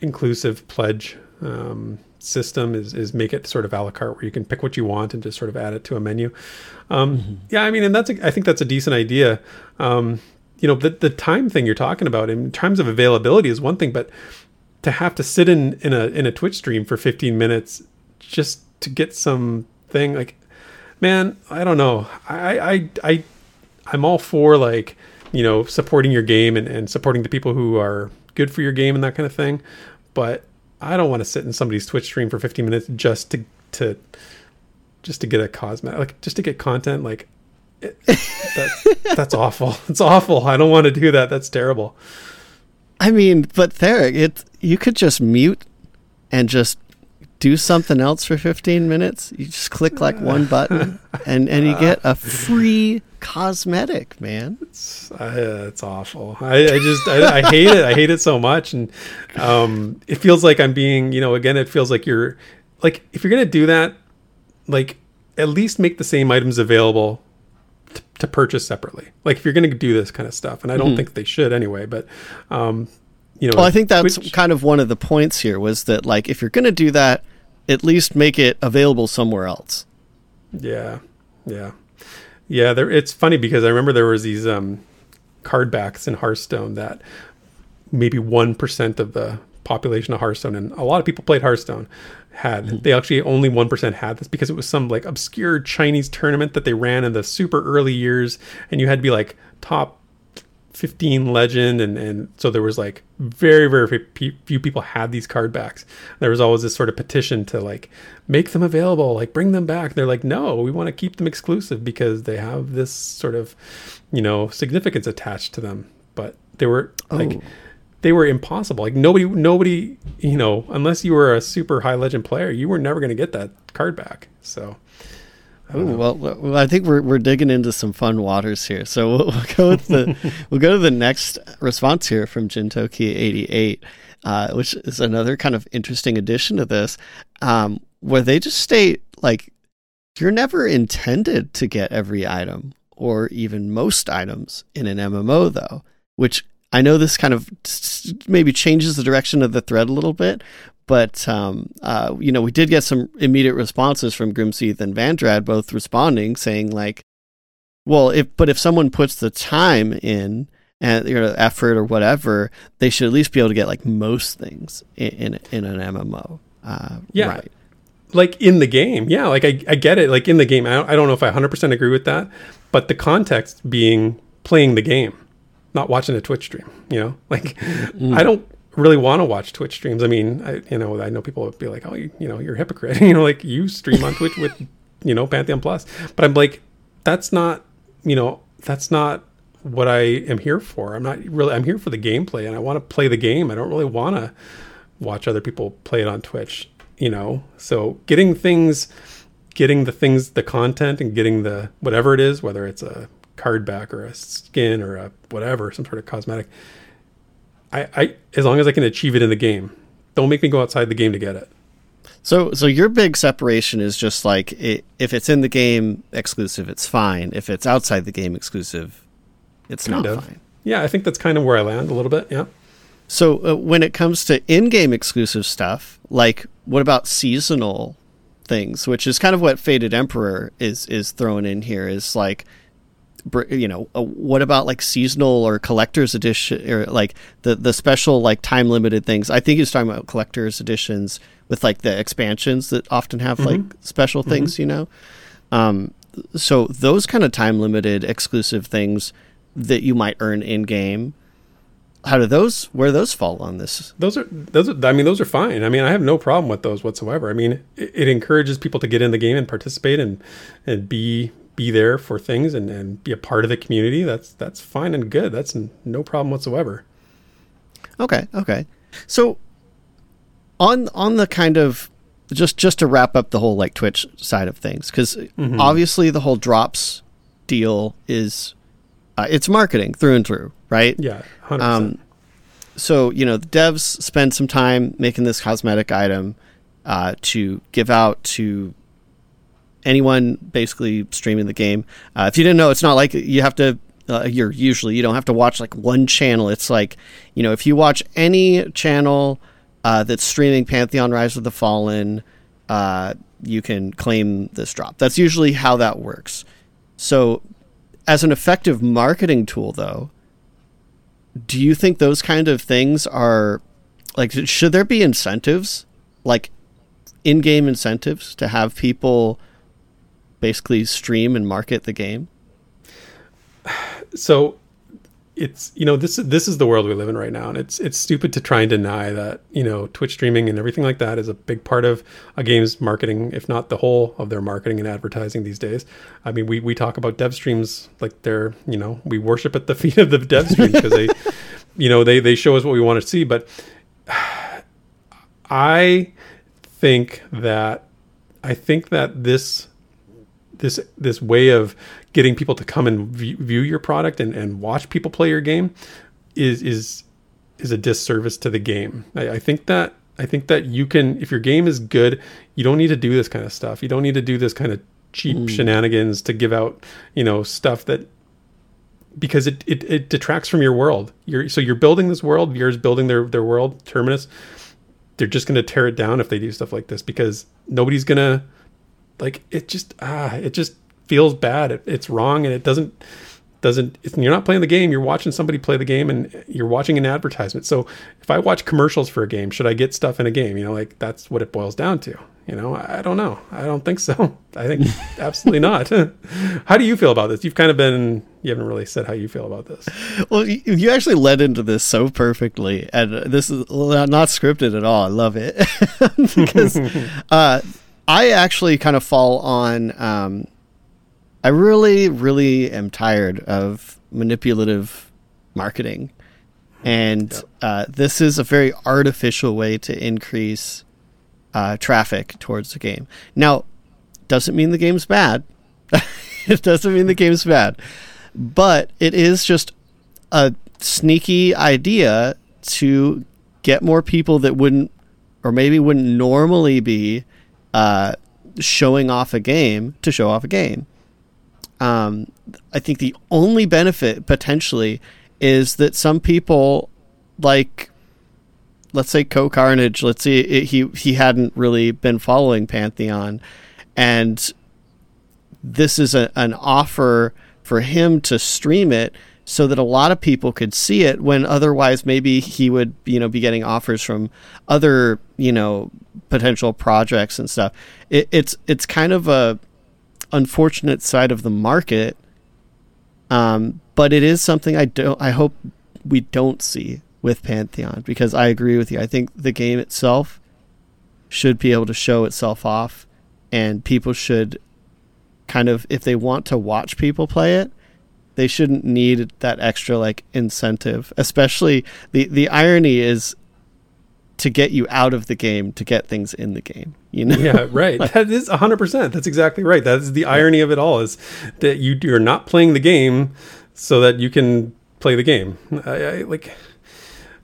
inclusive pledge um, system is, is make it sort of a la carte where you can pick what you want and just sort of add it to a menu. Um, Yeah, I mean, and that's a, I think that's a decent idea. Um, you know, the the time thing you're talking about in terms of availability is one thing, but to have to sit in in a in a Twitch stream for 15 minutes just to get some thing like, man, I don't know. I I I I'm all for like you know supporting your game and, and supporting the people who are good for your game and that kind of thing, but I don't want to sit in somebody's Twitch stream for 15 minutes just to to just to get a cosmetic like just to get content like it, that, that's awful. It's awful. I don't want to do that. That's terrible. I mean, but there, it you could just mute and just do something else for 15 minutes. You just click like one button and and you get a free cosmetic, man. It's, uh, it's awful. I, I just I, I hate it. I hate it so much, and um, it feels like I'm being you know again. It feels like you're like if you're gonna do that, like at least make the same items available t- to purchase separately. Like if you're gonna do this kind of stuff, and I don't think they should anyway. But um, you know, Well, I think that's Twitch- kind of one of the points here was that like if you're going to do that, at least make it available somewhere else. Yeah, yeah, yeah. There, it's funny because I remember there was these um, card backs in Hearthstone that maybe one percent of the population of Hearthstone, and a lot of people played Hearthstone, had. They actually only one percent had this because it was some like obscure Chinese tournament that they ran in the super early years, and you had to be like top 15 legend and and so there was like very very few people had these card backs. There was always this sort of petition to like make them available like bring them back. They're like no we want to keep them exclusive because they have this sort of you know significance attached to them. But they were like Oh. they were impossible. Like nobody nobody you know unless you were a super high legend player you were never going to get that card back. So Ooh, well, well, I think we're we're digging into some fun waters here. So we'll, we'll go with the we'll go to the next response here from Jintoki eighty eight, uh, which is another kind of interesting addition to this, um, where they just state like you're never intended to get every item or even most items in an MMO though, which I know this kind of maybe changes the direction of the thread a little bit, but um, uh, you know, we did get some immediate responses from Grimseath and Vandrad, both responding, saying like, "Well, if but if someone puts the time in and you know effort or whatever, they should at least be able to get like most things in in, in an MMO." Uh, Yeah. right. like in the game yeah like i, I get it like in the game I don't, I don't know if i 100% agree with that but the context being playing the game not watching a twitch stream you know like i don't really want to watch twitch streams i mean I, you know i know people would be like oh you, you know you're a hypocrite you know like you stream on twitch with you know pantheon plus but i'm like that's not you know that's not what i am here for i'm not really i'm here for the gameplay and i want to play the game i don't really want to watch other people play it on Twitch, you know. So getting things getting the things the content and getting the whatever it is, whether it's a card back or a skin or a whatever, some sort of cosmetic. I, I as long as I can achieve it in the game. Don't make me go outside the game to get it. So, so your big separation is just like i if it's in the game exclusive, it's fine. If it's outside the game exclusive, it's Kind not of. fine. Yeah, I think that's kind of where I land a little bit. Yeah. So, uh, when it comes to in-game exclusive stuff, like what about seasonal things, which is kind of what Faded Emperor is is thrown in here is like you know, uh, what about like seasonal or collector's edition or like the the special like time limited things? I think he's talking about collector's editions with like the expansions that often have like special things, you know. Um, so those kind of time limited exclusive things that you might earn in game. How do those where those fall on this? Those are those. Are, I mean, those are fine. I mean, I have no problem with those whatsoever. I mean, it, it encourages people to get in the game and participate and and be be there for things and, and be a part of the community. That's that's fine and good. That's no problem whatsoever. Okay, okay. So on on the kind of just just to wrap up the whole like Twitch side of things because obviously the whole drops deal is uh, it's marketing through and through, right? Yeah, hundred Um, so you know the devs spend some time making this cosmetic item uh, to give out to anyone basically streaming the game. Uh, if you didn't know, it's not like you have to. Uh, you're usually you don't have to watch like one channel. It's like you know if you watch any channel uh, that's streaming Pantheon Rise of the Fallen, uh, you can claim this drop. That's usually how that works. So, as an effective marketing tool, though, do you think those kind of things are like should there be incentives like in-game incentives to have people basically stream and market the game? So it's you know this this is the world we live in right now and it's it's stupid to try and deny that you know twitch streaming and everything like that is a big part of a game's marketing if not the whole of their marketing and advertising these days. I mean we we talk about dev streams like they're you know we worship at the feet of the dev stream because they you know they they show us what we want to see but i think that i think that this this this way of getting people to come and view, view your product and, and watch people play your game is is is a disservice to the game. I, I think that I think that you can if your game is good, you don't need to do this kind of stuff. You don't need to do this kind of cheap mm. shenanigans to give out, you know, stuff that because it, it, it detracts from your world. You're so you're building this world, yours building their their world, Terminus. They're just gonna tear it down if they do stuff like this because nobody's gonna like it just ah it just feels bad. It, it's wrong, and it doesn't doesn't. you're not playing the game. You're watching somebody play the game, and you're watching an advertisement. So if I watch commercials for a game, should I get stuff in a game? You know, like that's what it boils down to. You know, I, I don't know. I don't think so. I think absolutely not. how do you feel about this? You've kind of been. You haven't really said how you feel about this. Well, you actually led into this so perfectly, and this is not scripted at all. I love it because uh, I actually kind of fall on. Um, I really, really am tired of manipulative marketing. And yep. uh, this is a very artificial way to increase uh, traffic towards the game. Now, doesn't mean the game's bad. it doesn't mean the game's bad. But it is just a sneaky idea to get more people that wouldn't, or maybe wouldn't normally be uh, showing off a game to show off a game. Um, I think the only benefit potentially is that some people, like, let's say CohhCarnage, let's see, it, he he hadn't really been following Pantheon, and this is a, an offer for him to stream it so that a lot of people could see it when otherwise maybe he would you know be getting offers from other you know potential projects and stuff it, it's it's kind of a unfortunate side of the market. Um, but it is something I don't. I hope we don't see with Pantheon because I agree with you. I think the game itself should be able to show itself off, and people should kind of, if they want to watch people play it, they shouldn't need that extra like incentive. Especially the the irony is to get you out of the game to get things in the game you know? Yeah right. That is 100% that's exactly right. That is the irony of it all is that you you're not playing the game so that you can play the game. I, I, like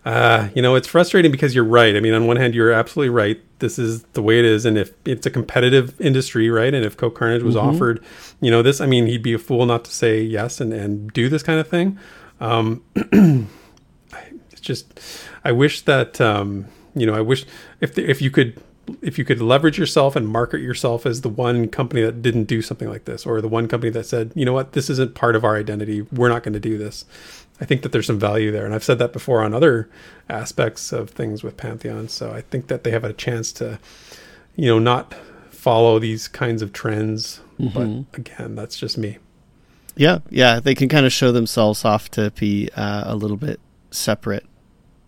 uh, you know it's frustrating because you're right i mean on one hand you're absolutely right this is the way it is and if it's a competitive industry right and if CohhCarnage was mm-hmm. offered you know this i mean he'd be a fool not to say yes and, and do this kind of thing um, it's just i wish that um, you know, I wish if the, if you could if you could leverage yourself and market yourself as the one company that didn't do something like this or the one company that said, you know what, this isn't part of our identity. We're not going to do this. I think that there's some value there. And I've said that before on other aspects of things with Pantheon. So I think that they have a chance to, you know, not follow these kinds of trends. Mm-hmm. But again, that's just me. Yeah. Yeah. They can kind of show themselves off to be uh, a little bit separate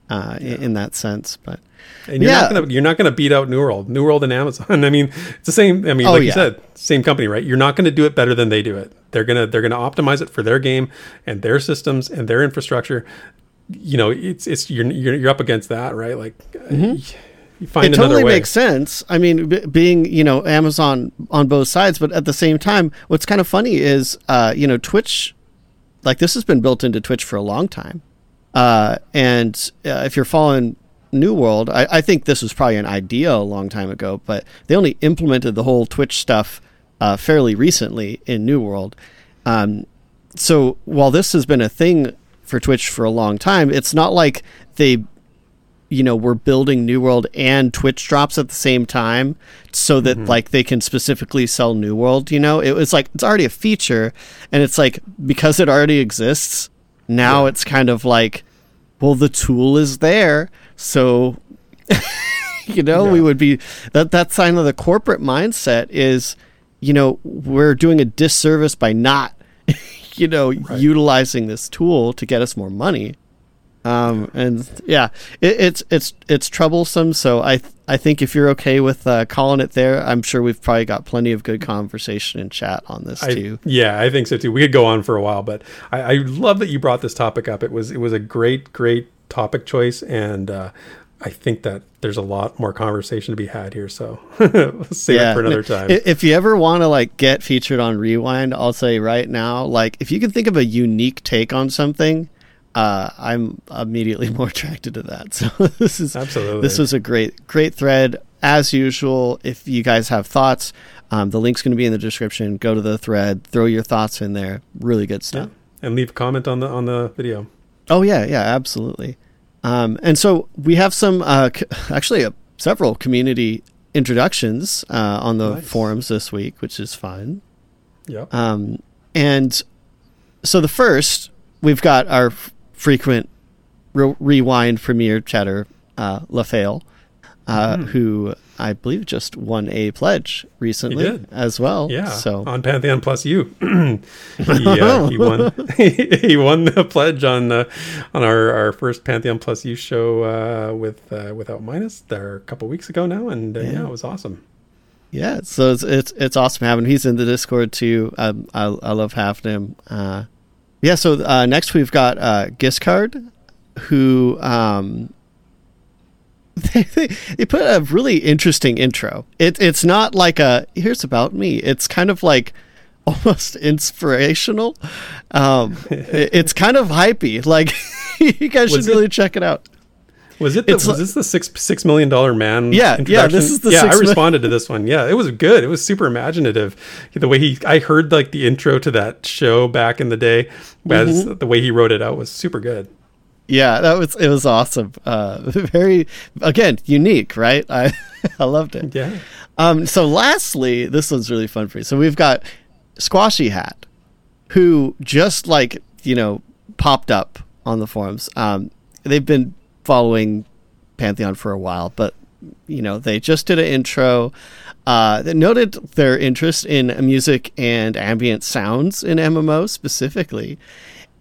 uh, yeah. in that sense. But and you're yeah. not gonna you're not gonna beat out New World, New World and Amazon. I mean, it's the same. I mean, oh, like yeah. you said, same company, right? You're not gonna do it better than they do it. They're gonna they're gonna optimize it for their game and their systems and their infrastructure. You know, it's it's you're you're, you're up against that, right? Like. Mm-hmm. You find it totally way. makes sense. I mean, b- being you know Amazon on both sides, but at the same time, what's kind of funny is uh, you know Twitch, like this has been built into Twitch for a long time Uh, and uh, if you're following New World, I, I, think this was probably an idea a long time ago, but they only implemented the whole Twitch stuff uh, fairly recently in New World. Um, so while this has been a thing for Twitch for a long time, it's not like they, you know, were building New World and Twitch drops at the same time so that mm-hmm. like they can specifically sell New World. You know, it was like it's already a feature, and it's like because it already exists. Now yeah. it's kind of like, well, the tool is there, so you know yeah. we would be that that sign of the corporate mindset is you know, we're doing a disservice by not, you know, right. utilizing this tool to get us more money. Um, and yeah, it, it's it's it's troublesome. So I th- I think if you're okay with uh, calling it there, I'm sure we've probably got plenty of good conversation and chat on this I, too. Yeah, I think so too. We could go on for a while, but I, I love that you brought this topic up. It was it was a great great topic choice, and uh, I think that there's a lot more conversation to be had here. So save yeah. it for another time. If you ever want to like get featured on Rewind, I'll say right now, like if you can think of a unique take on something, uh, I'm immediately more attracted to that. So this is absolutely this was a great great thread as usual. If you guys have thoughts, um, the link's going to be in the description. Go to the thread, throw your thoughts in there. Really good stuff. Yeah. And leave a comment on the on the video. Oh yeah, yeah, absolutely. Um, and so we have some, uh, actually, uh, several community introductions uh, on the nice. forums this week, which is fun. Yeah. Um, and so the first, we've got our f- frequent re- rewind premiere chatter, uh, LaFale, uh, mm-hmm. who I believe just won a pledge recently as well. Yeah. So on Pantheon Plus U, he, uh, he, won. he won the pledge on uh, on our, our first Pantheon Plus U show uh, with uh, without minus there a couple weeks ago now, and uh, yeah. yeah. it was awesome. Yeah, so it's it's, it's awesome having him. He's in the Discord too. Um, I I love having him. Uh, yeah. So next we've got uh, Giscard, who um, they, they, they put a really interesting intro. It, it's not like a here's about me. It's kind of like almost inspirational. Um, it, it's kind of hypey. Like you guys should really check it out. Was it the, was this the six six million dollar man? Yeah, yeah. This is the yeah. I responded to this one. Yeah, it was good. It was super imaginative. The way he, I heard like the intro to that show back in the day, as mm-hmm. the way he wrote it out was super good yeah, that was it was awesome. Uh, very again unique, right? I I loved it. Yeah. Um. So lastly, this one's really fun for you. So we've got Squashy Hat, who just like you know popped up on the forums. Um. They've been following Pantheon for a while, but you know they just did an intro. Uh, that noted their interest in music and ambient sounds in MMO specifically,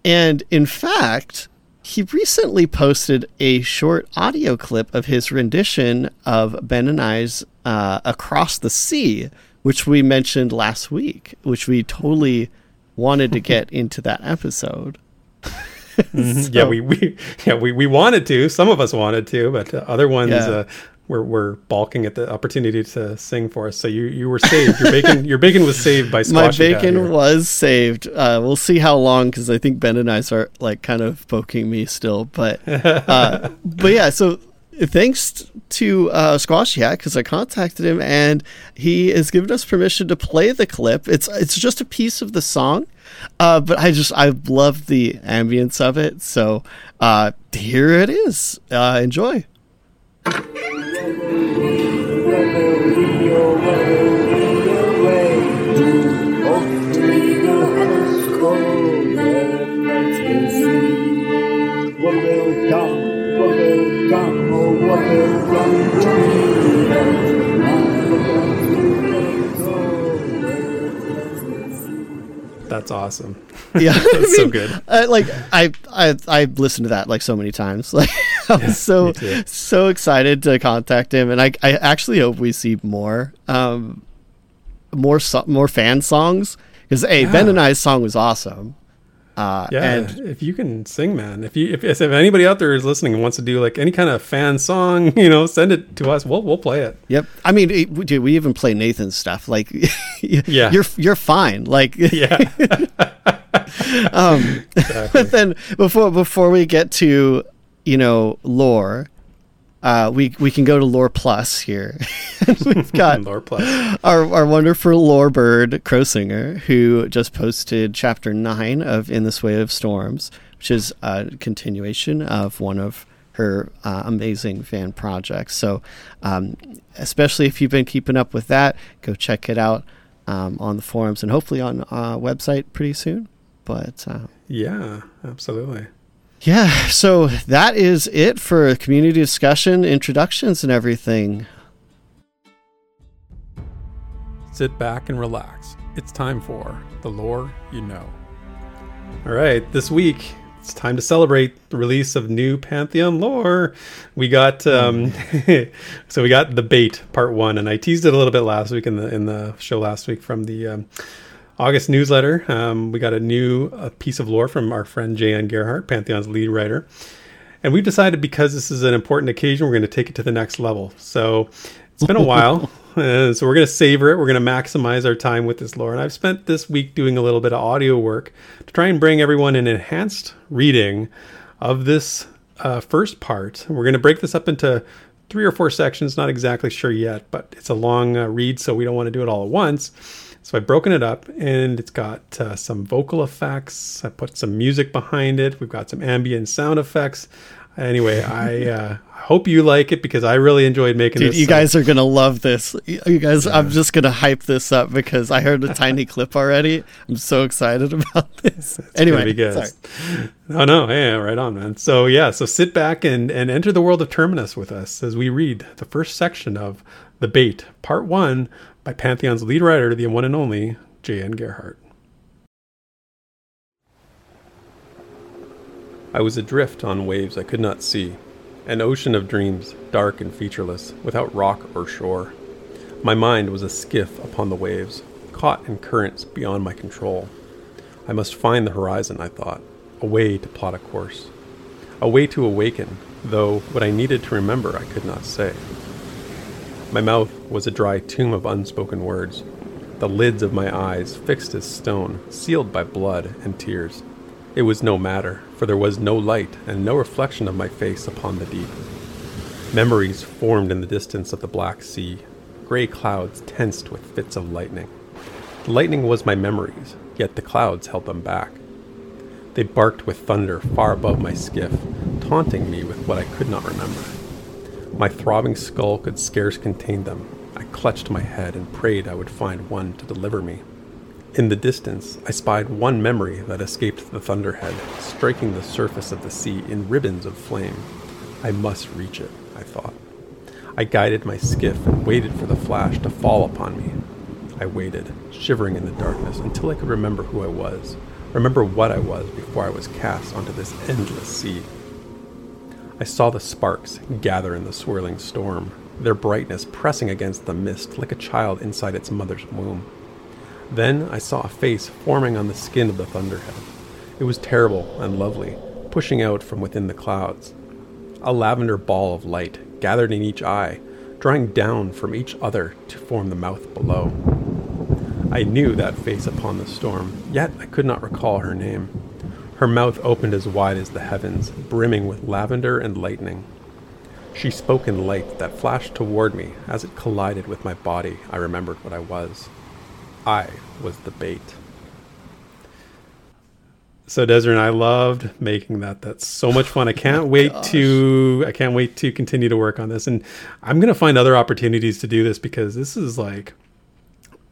and in fact he recently posted a short audio clip of his rendition of Ben and I's uh, Across the Sea, which we mentioned last week, which we totally wanted to get into that episode. mm-hmm. so, yeah, we, we yeah we, we wanted to. Some of us wanted to, but uh, other ones yeah. uh, were, were balking at the opportunity to sing for us. So you, you were saved. Your bacon your bacon was saved by my bacon was saved. Uh, we'll see how long because I think Ben and I are like kind of poking me still. But uh, but yeah, so thanks to uh, Squash Hat because I contacted him and he has given us permission to play the clip. It's it's just a piece of the song, uh, but I just I love the ambience of it. So uh, here it is. Uh, enjoy. That's awesome. Yeah, that's I mean, so good. I, like I, I, I listened to that like so many times. Like I was yeah, so so excited to contact him, and I, I actually hope we see more, um, more so, more fan songs because hey, yeah. Ben and I's song was awesome. Uh, yeah, and if you can sing, man, if you if, if anybody out there is listening and wants to do like any kind of fan song, you know, send it to us. We'll we'll play it. Yep. I mean, it, we, dude, we even play Nathan's stuff. Like, yeah, you're you're fine. Like, yeah. um, exactly. But then before before we get to you know lore, uh, we we can go to Lore Plus here. We've got Lore Plus. Our our wonderful lore bird Crowsinger, who just posted chapter nine of In This Way of Storms, which is a continuation of one of her uh, amazing fan projects. So, um, especially if you've been keeping up with that, go check it out um, on the forums and hopefully on our uh, website pretty soon. But uh, yeah, absolutely. Yeah, so that is it for community discussion, introductions, and everything. Sit back and relax. It's time for the lore you know. All right, this week it's time to celebrate the release of new Pantheon lore. We got um, so we got the bait part one, and I teased it a little bit last week in the in the show last week from the um, August newsletter. Um, we got a new piece of lore from our friend J.N. Gerhardt, Pantheon's lead writer. And we've decided because this is an important occasion, we're going to take it to the next level. So it's been a while. Uh, so we're going to savor it. We're going to maximize our time with this lore. And I've spent this week doing a little bit of audio work to try and bring everyone an enhanced reading of this uh, first part. We're going to break this up into three or four sections. Not exactly sure yet, but it's a long uh, read, so we don't want to do it all at once. So I've broken it up and it's got uh, some vocal effects. I put some music behind it. We've got some ambient sound effects. Anyway, I uh, hope you like it because I really enjoyed making Dude, this. You so. guys are gonna love this. You guys, yeah. I'm just gonna hype this up because I heard a tiny clip already. I'm so excited about this. It's anyway, be good. Sorry. No, no, yeah, right on, man. So yeah, so sit back and and enter the world of Terminus with us as we read the first section of the Bait, Part One by Pantheon's lead writer, the one and only J.N. Gerhardt. I was adrift on waves I could not see, an ocean of dreams, dark and featureless, without rock or shore. My mind was a skiff upon the waves, caught in currents beyond my control. I must find the horizon, I thought, a way to plot a course, a way to awaken, though what I needed to remember I could not say. My mouth was a dry tomb of unspoken words, the lids of my eyes fixed as stone, sealed by blood and tears. It was no matter, for there was no light and no reflection of my face upon the deep. Memories formed in the distance of the black sea, gray clouds tensed with fits of lightning. The lightning was my memories, yet the clouds held them back. They barked with thunder far above my skiff, taunting me with what I could not remember. My throbbing skull could scarce contain them. I clutched my head and prayed I would find one to deliver me. In the distance, I spied one memory that escaped the thunderhead, striking the surface of the sea in ribbons of flame. I must reach it, I thought. I guided my skiff and waited for the flash to fall upon me. I waited, shivering in the darkness, until I could remember who I was, remember what I was before I was cast onto this endless sea. I saw the sparks gather in the swirling storm, their brightness pressing against the mist like a child inside its mother's womb. Then I saw a face forming on the skin of the thunderhead. It was terrible and lovely, pushing out from within the clouds. A lavender ball of light gathered in each eye, drawing down from each other to form the mouth below. I knew that face upon the storm, yet I could not recall her name. Her mouth opened as wide as the heavens, brimming with lavender and lightning. She spoke in light that flashed toward me as it collided with my body. I remembered what I was. I was the bait. So Desiree and I loved making that. That's so much fun. I oh can't oh wait gosh. to I can't wait to continue to work on this. And I'm gonna find other opportunities to do this because this is like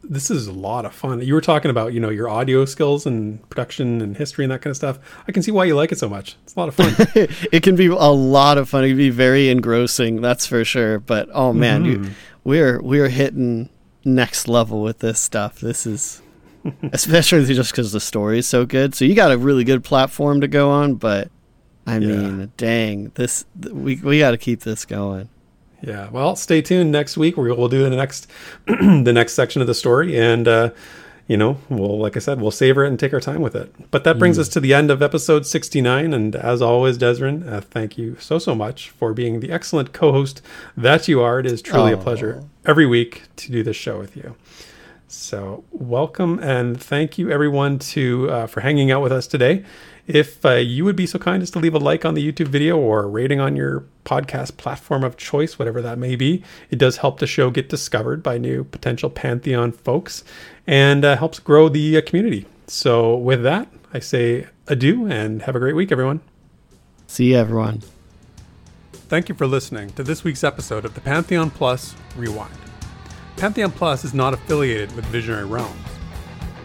this is a lot of fun. You were talking about, you know, your audio skills and production and history and that kind of stuff. I can see why you like it so much. It's a lot of fun. it can be a lot of fun. It can be very engrossing, that's for sure. But oh man, mm-hmm. you, we're we're hitting next level with this stuff. This is especially just because the story is so good. So you got a really good platform to go on. But I yeah. mean, dang, this we we got to keep this going. Yeah. Well, stay tuned next week. We'll do the next the next section of the story, and uh, you know, we'll like I said, we'll savor it and take our time with it. But that brings mm. us to the end of episode sixty nine. And as always, Desrin, uh, thank you so so much for being the excellent co host that you are. It is truly a pleasure every week to do this show with you. So welcome and thank you everyone to uh, for hanging out with us today. If uh, you would be so kind as to leave a like on the YouTube video or a rating on your podcast platform of choice, whatever that may be, it does help the show get discovered by new potential Pantheon folks and uh, helps grow the uh, community. So, with that, I say adieu and have a great week, everyone. See you, everyone. Thank you for listening to this week's episode of the Pantheon Plus Rewind. Pantheon Plus is not affiliated with Visionary Realms.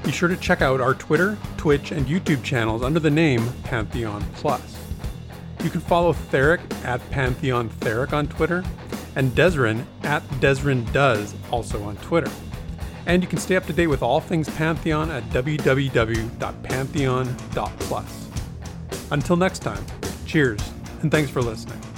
Be sure to check out our Twitter, Twitch, and YouTube channels under the name Pantheon Plus. You can follow Therek at Pantheon Therek on Twitter, and Desrin at Desrin Does also on Twitter. And you can stay up to date with all things Pantheon at www.pantheon.plus. Until next time, cheers, and thanks for listening.